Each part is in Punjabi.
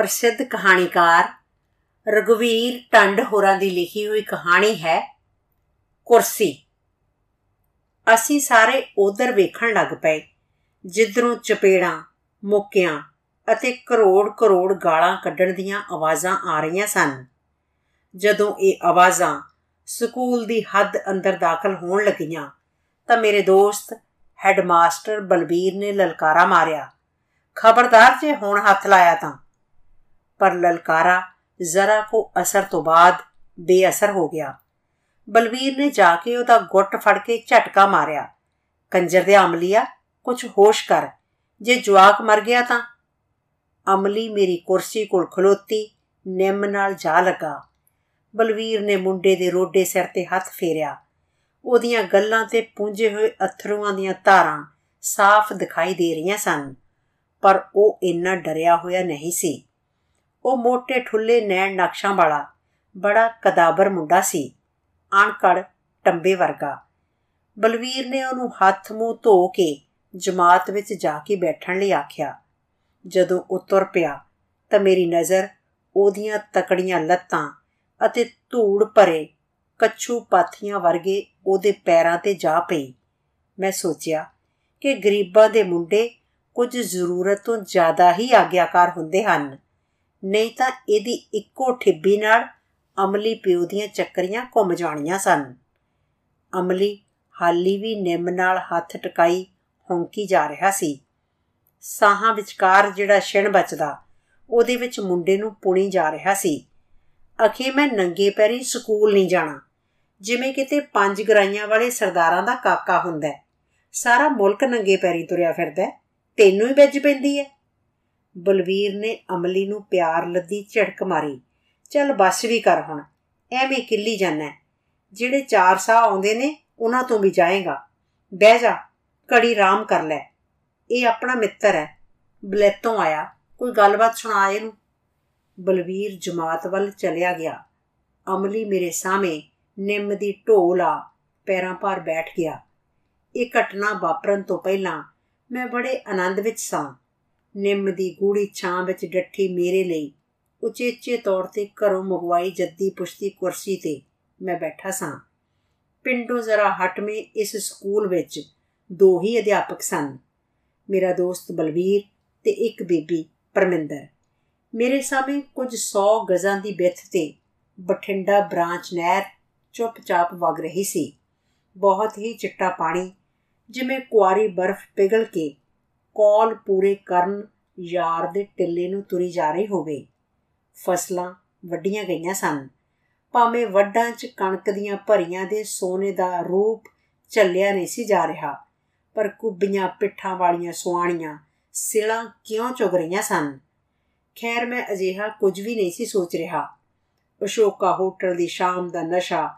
ਪ੍ਰਸਿੱਧ ਕਹਾਣੀਕਾਰ ਰਗਵੀਰ ਟੰਡ ਹੋਰਾਂ ਦੀ ਲਿਖੀ ਹੋਈ ਕਹਾਣੀ ਹੈ ਕੁਰਸੀ। ਅਸੀਂ ਸਾਰੇ ਉਧਰ ਵੇਖਣ ਲੱਗ ਪਏ, ਜਿੱਧਰੋਂ ਚਪੇੜਾਂ, ਮੁੱਕਿਆਂ ਅਤੇ ਕਰੋੜ ਕਰੋੜ ਗਾਲਾਂ ਕੱਢਣ ਦੀਆਂ ਆਵਾਜ਼ਾਂ ਆ ਰਹੀਆਂ ਸਨ। ਜਦੋਂ ਇਹ ਆਵਾਜ਼ਾਂ ਸਕੂਲ ਦੀ ਹੱਦ ਅੰਦਰ ਦਾਖਲ ਹੋਣ ਲੱਗੀਆਂ, ਤਾਂ ਮੇਰੇ ਦੋਸਤ ਹੈਡਮਾਸਟਰ ਬਲਬੀਰ ਨੇ ਲਲਕਾਰਾ ਮਾਰਿਆ, ਖਬਰਦਾਰ ਜੇ ਹੁਣ ਹੱਥ ਲਾਇਆ ਤਾਂ। ਪਰ ਲਲਕਾਰਾ ਜ਼ਰਾ ਕੋ ਅਸਰ ਤੋਂ ਬਾਅਦ ਬੇਅਸਰ ਹੋ ਗਿਆ। ਬਲਬੀਰ ਨੇ ਜਾ ਕੇ ਉਹਦਾ ਗੁੱਟ ਫੜ ਕੇ ਝਟਕਾ ਮਾਰਿਆ। ਕੰਜਰ ਦੇ ਅਮਲੀਆ ਕੁਝ ਹੋਸ਼ ਕਰ, ਜੇ ਜਵਾਕ ਮਰ ਗਿਆ ਤਾਂ? ਅਮਲੀ ਮੇਰੀ ਕੁਰਸੀ ਕੋਲ ਖਲੋਤੀ, ਨਿੰਮ ਨਾਲ ਜਾ ਲਗਾ। ਬਲਵੀਰ ਨੇ ਮੁੰਡੇ ਦੇ ਰੋਡੇ ਸਿਰ ਤੇ ਹੱਥ ਫੇਰਿਆ। ਉਹਦੀਆਂ ਗੱਲਾਂ ਤੇ ਪੁੰਝੇ ਹੋਏ ਅਥਰੂਆਂ ਦੀਆਂ ਧਾਰਾਂ ਸਾਫ਼ ਦਿਖਾਈ ਦੇ ਰਹੀਆਂ ਸਨ, ਪਰ ਉਹ ਇੰਨਾ ਡਰਿਆ ਹੋਇਆ ਨਹੀਂ ਸੀ। ਉਹ ਮੋٹے ਠੁੱਲੇ ਨੈਣ ਨਕਸ਼ਾਂ ਵਾਲਾ, ਬੜਾ ਕਦਾਬਰ ਮੁੰਡਾ ਸੀ ਅਣਕੜ ਟੰਬੇ ਵਰਗਾ। ਬਲਵੀਰ ਨੇ ਉਹਨੂੰ ਹੱਥ ਮੂੰਹ ਧੋ ਕੇ ਜਮਾਤ ਵਿੱਚ ਜਾ ਕੇ ਬੈਠਣ ਲਈ ਆਖਿਆ, ਜਦੋਂ ਉਹ ਤੁਰ ਪਿਆ, ਤਾਂ ਮੇਰੀ ਨਜ਼ਰ ਉਹਦੀਆਂ ਤਕੜੀਆਂ ਲੱਤਾਂ ਅਤੇ ਧੂੜ ਭਰੇ ਕੱਛੂ ਪਾਥੀਆਂ ਵਰਗੇ ਉਹਦੇ ਪੈਰਾਂ ਤੇ ਜਾ ਪਈ। ਮੈਂ ਸੋਚਿਆ ਕਿ ਗਰੀਬਾਂ ਦੇ ਮੁੰਡੇ ਕੁਝ ਜ਼ਰੂਰਤ ਤੋਂ ਜ਼ਿਆਦਾ ਹੀ ਆਗਿਆਕਾਰ ਹੁੰਦੇ ਹਨ। ਨਹੀਂ ਤਾਂ ਇਹਦੀ ਇੱਕੋ ਠਿੱਬੀ ਨਾਲ ਅਮਲੀ ਪਿਓ ਦੀਆਂ ਚੱਕਰੀਆਂ ਘੁੰਮ ਜਾਣੀਆਂ ਸਨ। ਅਮਲੀ ਹਾਲੀ ਵੀ ਨਿੰਮ ਨਾਲ ਹੱਥ ਟਿਕਾਈ ਹੌਂਕੀ ਜਾ ਰਿਹਾ ਸੀ। ਸਾਹਾਂ ਵਿਚਕਾਰ ਜਿਹੜਾ ਛਿਣ ਬਚਦਾ, ਉਹਦੇ ਵਿੱਚ ਮੁੰਡੇ ਨੂੰ ਪੁਣੀ ਜਾ ਰਿਹਾ ਸੀ। ਅਖੇ ਮੈਂ ਨੰਗੇ ਪੈਰੀ ਸਕੂਲ ਨਹੀਂ ਜਾਣਾ। ਜਿਵੇਂ ਕਿਤੇ ਪੰਜ ਗਰਾਈਆਂ ਵਾਲੇ ਸਰਦਾਰਾਂ ਦਾ ਕਾਕਾ ਹੁੰਦਾ ਸਾਰਾ ਮੁਲਕ ਨੰਗੇ ਪੈਰੀ ਤੁਰਿਆ ਫਿਰਦਾ ਤੈਨੂੰ ਹੀ ਵੱਜ ਪੈਂਦੀ ਹੈ। ਬਲਵੀਰ ਨੇ ਅਮਲੀ ਨੂੰ ਪਿਆਰ ਲੱਦੀ ਝੜਕ ਮਾਰੀ। ਚੱਲ ਬਸ ਵੀ ਕਰ ਹੁਣ, ਐਵੇਂ ਕਿੱਲੀ ਜਾਣਾ ਜਿਹੜੇ ਚਾਰ ਸਾਹ ਆਉਂਦੇ ਨੇ, ਉਹਨਾਂ ਤੋਂ ਵੀ ਜਾਏਗਾ। ਬਹਿ ਜਾ ਕੜੀ ਰਾਮ ਕਰ ਲੈ। ਇਹ ਆਪਣਾ ਮਿੱਤਰ ਹੈ। ਬਲੇਤੋਂ ਆਇਆ। ਕੋਈ ਗੱਲਬਾਤ ਸੁਣਾ ਇਹਨੂੰ? ਬਲਵੀਰ ਜਮਾਤ ਵੱਲ ਚਲਿਆ ਗਿਆ। ਅਮਲੀ ਮੇਰੇ ਸਾਹਮਣੇ ਨਿੰਮ ਦੀ ਢੋਲਾ ਪੈਰਾਂ ਪਰ ਬੈਠ ਗਿਆ। ਇਹ ਘਟਨਾ ਵਾਪਰਨ ਤੋਂ ਪਹਿਲਾਂ ਮੈਂ ਬੜੇ ਆਨੰਦ ਵਿੱਚ ਸਾਂ। ਨਿੰਮ ਦੀ ਗੂੜੀ ਛਾਂ ਵਿੱਚ ਡੱਠੀ ਮੇਰੇ ਲਈ। ਉਚੇਚੇ ਤੌਰ ਤੇ ਘਰੋਂ ਮੰਗਵਾਈ ਜੱਦੀ ਪੁਸ਼ਤੀ ਕੁਰਸੀ ਤੇ ਮੈਂ ਬੈਠਾ ਸਾਂ। ਪਿੰਡੋਂ ਜ਼ਰਾ ਹਟਵੇਂ ਇਸ ਸਕੂਲ ਵਿੱਚ ਦੋ ਹੀ ਅਧਿਆਪਕ ਸਨ। ਮੇਰਾ ਦੋਸਤ ਬਲਵੀਰ ਤੇ ਇੱਕ ਬੀਬੀ ਪਰਮਿੰਦਰ। ਮੇਰੇ ਸਾਹਮਣੇ ਕੁਝ 100 ਗਜ਼ਾਂ ਦੀ ਵਿੱਥ ਤੇ ਬਠਿੰਡਾ ਬ੍ਰਾਂਚ ਨਹਿਰ ਚੁੱਪਚਾਪ ਵਗ ਰਹੀ ਸੀ। ਬਹੁਤ ਹੀ ਚਿੱਟਾ ਪਾਣੀ, ਜਿਵੇਂ ਕੁਆਰੀ ਬਰਫ਼ ਪਿਘਲ ਕੇ ਕੌਲ ਪੂਰੇ ਕਰਨ ਯਾਰ ਦੇ ਟਿੱਲੇ ਨੂੰ ਤੁਰੀ ਜਾ ਰਹੀ ਹੋਵੇ। ਫਸਲਾਂ ਵੱਡੀਆਂ ਗਈਆਂ ਸਨ। ਭਾਵੇਂ ਵੱਡਾਂ 'ਚ ਕਣਕ ਦੀਆਂ ਭਰੀਆਂ ਦੇ ਸੋਨੇ ਦਾ ਰੂਪ ਚੱਲਿਆ ਨਹੀਂ ਸੀ ਜਾ ਰਿਹਾ, ਪਰ ਕੁੱਬੀਆਂ ਪਿੱਠਾਂ ਵਾਲੀਆਂ ਸੁਆਣੀਆਂ ਸਿਲਾਂ ਕਿਉਂ ਚੁਗ ਰਹੀਆਂ ਸਨ? ਖੈਰ, ਮੈਂ ਅਜਿਹਾ ਕੁਝ ਵੀ ਨਹੀਂ ਸੀ ਸੋਚ ਰਿਹਾ। ਅਸ਼ੋਕਾ ਹੋਟਲ ਦੀ ਸ਼ਾਮ ਦਾ ਨਸ਼ਾ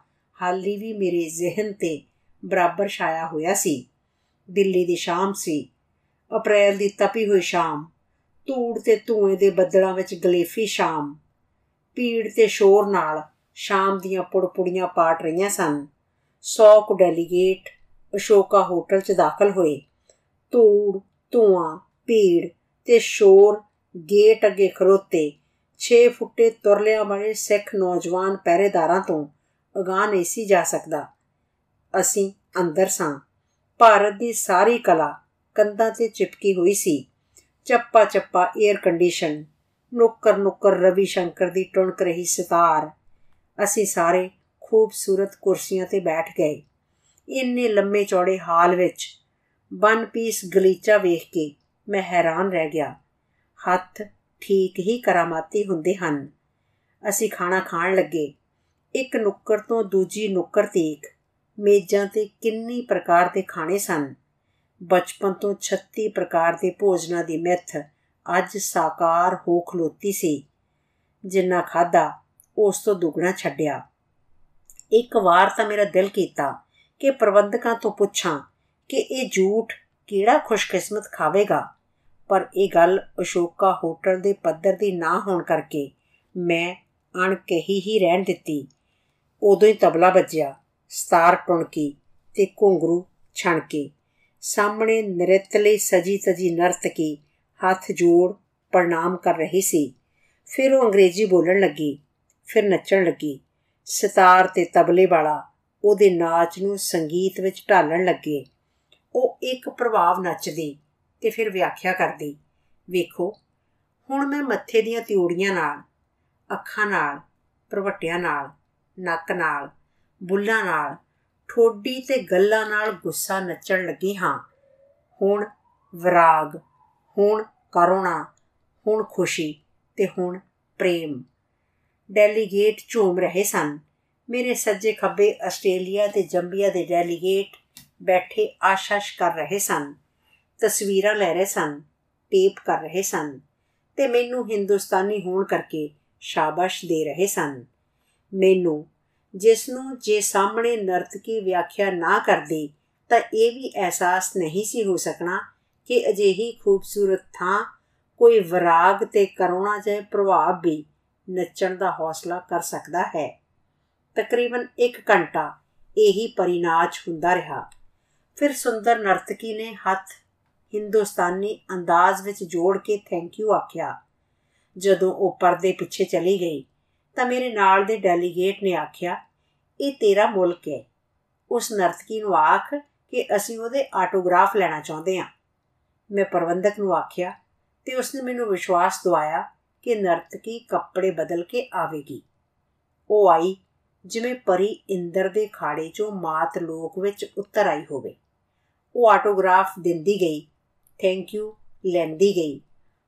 ਹਾਲੀ ਵੀ ਮੇਰੇ ਜ਼ਿਹਨ ਤੇ ਬਰਾਬਰ ਛਾਇਆ ਹੋਇਆ ਸੀ। ਦਿੱਲੀ ਦੀ ਸ਼ਾਮ ਸੀ। ਅਪ੍ਰੈਲ ਦੀ ਤਪੀ ਹੋਈ ਸ਼ਾਮ। ਧੂੜ ਤੇ ਧੂਏ ਦੇ ਬੱਦਲਾਂ ਵਿੱਚ ਗਲੇਫੀ ਸ਼ਾਮ। ਪੀੜ ਤੇ ਸ਼ੋਰ ਨਾਲ ਸ਼ਾਮ ਦੀਆਂ ਪੁੜਪੁੜੀਆਂ ਪਾਟ ਰਹੀਆਂ ਸਨ। 100 ਕੁ ਡੈਲੀਗੇਟ ਅਸ਼ੋਕਾ ਹੋਟਲ 'ਚ ਦਾਖਲ ਹੋਏ। ਧੂੜ, ਧੂਆਂ, ਭੀੜ ਤੇ ਸ਼ੋਰ ਗੇਟ ਅੱਗੇ ਖਰੋਤੇ 6 ਫੁੱਟੇ ਤੁਰਲਿਆਂ ਵਾਲੇ ਸਿੱਖ ਨੌਜਵਾਨ ਪਹਿਰੇਦਾਰਾਂ ਤੋਂ ਅਗਾਹ ਨਹੀਂ ਸੀ ਜਾ ਸਕਦਾ। ਅਸੀਂ ਅੰਦਰ ਸਾਂ। ਭਾਰਤ ਦੀ ਸਾਰੀ ਕਲਾ ਕੰਧਾਂ ਤੇ ਚਿਪਕੀ ਹੋਈ ਸੀ। ਚੱਪਾ ਚੱਪਾ 에ਅਰ ਕੰਡੀਸ਼ਨ ਨੁੱਕਰ ਨੁੱਕਰ ਰਵੀ ਸ਼ੰਕਰ ਦੀ ਟੁਣਕ ਰਹੀ ਸਿਤਾਰ। ਅਸੀਂ ਸਾਰੇ ਖੂਬਸੂਰਤ ਕੁਰਸੀਆਂ ਤੇ ਬੈਠ ਗਏ। ਇੰਨੇ ਲੰਮੇ ਚੌੜੇ ਹਾਲ ਵਿੱਚ ਵਨ ਪੀਸ ਗਲੀਚਾ ਵੇਖ ਕੇ ਮੈਂ ਹੈਰਾਨ ਰਹਿ ਗਿਆ। ਹੱਥ ਠੀਕ ਹੀ ਕਰਾਮਾਤੀ ਹੁੰਦੇ ਹਨ। ਅਸੀਂ ਖਾਣਾ ਖਾਣ ਲੱਗੇ। ਇੱਕ ਨੁੱਕਰ ਤੋਂ ਦੂਜੀ ਨੁੱਕਰ ਤੀਕ ਮੇਜ਼ਾਂ ਤੇ ਕਿੰਨੀ ਪ੍ਰਕਾਰ ਦੇ ਖਾਣੇ ਸਨ। ਬਚਪਨ ਤੋਂ 36 ਪ੍ਰਕਾਰ ਦੇ ਭੋਜਨਾਂ ਦੀ ਮਿੱਥ ਅੱਜ ਸਾਕਾਰ ਹੋ ਖਲੋਤੀ ਸੀ। ਜਿੰਨਾ ਖਾਦਾ ਉਸ ਤੋਂ ਦੁੱਗਣਾ ਛੱਡਿਆ। ਇੱਕ ਵਾਰ ਤਾਂ ਮੇਰਾ ਦਿਲ ਕੀਤਾ ਕਿ ਪ੍ਰਬੰਧਕਾਂ ਤੋਂ ਪੁੱਛਾਂ ਕਿ ਇਹ ਝੂਠ ਕਿਹੜਾ ਖੁਸ਼ਕਿਸਮਤ ਖਾਵੇਗਾ। ਪਰ ਇਹ ਗੱਲ ਅਸ਼ੋਕਾ ਹੋਟਲ ਦੇ ਪੱਧਰ ਦੀ ਨਾ ਹੋਣ ਕਰਕੇ ਮੈਂ ਅਣ ਕਹੀ ਹੀ ਰਹਿਣ ਦਿੱਤੀ। ਉਦੋਂ ਹੀ ਤਬਲਾ ਵੱਜਿਆ, ਸਤਾਰ ਟੁਣਕੀ ਤੇ ਘੁੰਗਰੂ ਛਣਕੇ। ਸਾਹਮਣੇ ਨ੍ਰਿਤ ਲਈ ਸਜੀ ਤਜੀ ਨਰਤਕੀ ਹੱਥ ਜੋੜ ਪ੍ਰਣਾਮ ਕਰ ਰਹੀ ਸੀ। ਫਿਰ ਉਹ ਅੰਗਰੇਜ਼ੀ ਬੋਲਣ ਲੱਗੀ, ਫਿਰ ਨੱਚਣ ਲੱਗੀ। ਸਿਤਾਰ ਤੇ ਤਬਲੇ ਵਾਲਾ ਉਹਦੇ ਨਾਚ ਨੂੰ ਸੰਗੀਤ ਵਿੱਚ ਢਾਲਣ ਲੱਗੇ। ਉਹ ਇੱਕ ਪ੍ਰਭਾਵ ਨੱਚਦੀ ਤੇ ਫਿਰ ਵਿਆਖਿਆ ਕਰਦੀ। ਵੇਖੋ, ਹੁਣ ਮੈਂ ਮੱਥੇ ਦੀਆਂ ਤਿਉੜੀਆਂ ਨਾਲ, ਅੱਖਾਂ ਨਾਲ, ਪ੍ਰਵਟਿਆਂ ਨਾਲ, ਨੱਕ ਨਾਲ, ਬੁੱਲਾਂ ਨਾਲ ਠੋਡੀ ਤੇ ਗੱਲਾਂ ਨਾਲ ਗੁੱਸਾ ਨੱਚਣ ਲੱਗੀ ਹਾਂ। ਹੁਣ ਵਿਰਾਗ, ਹੁਣ ਕਰੁਣਾ ਹੁਣ ਖੁਸ਼ੀ ਤੇ ਹੁਣ ਪ੍ਰੇਮ। ਡੈਲੀਗੇਟ ਝੂਮ ਰਹੇ ਸਨ। ਮੇਰੇ ਸੱਜੇ ਖੱਬੇ ਆਸਟ੍ਰੇਲੀਆ ਤੇ ਜੰਬੀਆ ਦੇ ਡੈਲੀਗੇਟ ਬੈਠੇ ਆਸ਼ਾਸ਼ ਕਰ ਰਹੇ ਸਨ। ਤਸਵੀਰਾਂ ਲੈ ਰਹੇ ਸਨ, ਟੇਪ ਕਰ ਰਹੇ ਸਨ ਤੇ ਮੈਨੂੰ ਹਿੰਦੁਸਤਾਨੀ ਹੋਣ ਕਰਕੇ ਸ਼ਾਬਾਸ਼ ਦੇ ਰਹੇ ਸਨ। ਮੈਨੂੰ ਜਿਸ ਨੂੰ ਜੇ ਸਾਹਮਣੇ ਨਰਤਕੀ ਵਿਆਖਿਆ ਨਾ ਕਰਦੀ, ਤਾਂ ਇਹ ਵੀ ਅਹਿਸਾਸ ਨਹੀਂ ਸੀ ਹੋ ਸਕਣਾ ਕਿ ਅਜਿਹੀ ਖੂਬਸੂਰਤ ਥਾਂ ਕੋਈ ਵਿਰਾਗ ਤੇ ਕਰੁਣਾ ਜਿਹੇ ਪ੍ਰਭਾਵ ਵੀ ਨੱਚਣ ਦਾ ਹੌਸਲਾ ਕਰ ਸਕਦਾ ਹੈ। ਤਕਰੀਬਨ 1 ਘੰਟਾ ਇਹੀ ਪਰਿਨਾਚ ਹੁੰਦਾ ਰਿਹਾ। ਫਿਰ ਸੁੰਦਰ ਨਰਤਕੀ ਨੇ ਹੱਥ ਹਿੰਦੁਸਤਾਨੀ ਅੰਦਾਜ਼ ਵਿੱਚ ਜੋੜ ਕੇ ਥੈਂਕ ਯੂ ਆਖਿਆ। ਜਦੋਂ ਉਹ ਪਰਦੇ ਪਿੱਛੇ ਚਲੀ ਗਈ ਤਾਂ ਮੇਰੇ ਨਾਲ ਦੇ ਡੈਲੀਗੇਟ ਨੇ ਆਖਿਆ, ਇਹ ਤੇਰਾ ਮੁਲਕ ਹੈ। ਉਸ ਨਰਤਕੀ ਨੂੰ ਆਖ ਕਿ ਅਸੀਂ ਉਹਦੇ ਆਟੋਗ੍ਰਾਫ ਲੈਣਾ ਚਾਹੁੰਦੇ ਹਾਂ। ਮੈਂ ਪ੍ਰਬੰਧਕ ਨੂੰ ਆਖਿਆ ਤੇ ਉਸਨੇ ਮੈਨੂੰ ਵਿਸ਼ਵਾਸ ਦਿਵਾਇਆ ਕਿ ਨਰਤਕੀ ਕੱਪੜੇ ਬਦਲ ਕੇ ਆਵੇਗੀ। ਉਹ ਆਈ ਜਿਵੇਂ ਪਰੀ ਇੰਦਰ ਦੇ ਖਾੜੇ 'ਚੋਂ ਮਾਤ ਲੋਕ ਵਿੱਚ ਉਤਰ ਆਈ ਹੋਵੇ। ਉਹ ਆਟੋਗ੍ਰਾਫ ਦਿੰਦੀ ਗਈ ਥੈਂਕ ਯੂ ਲੈਂਦੀ ਗਈ,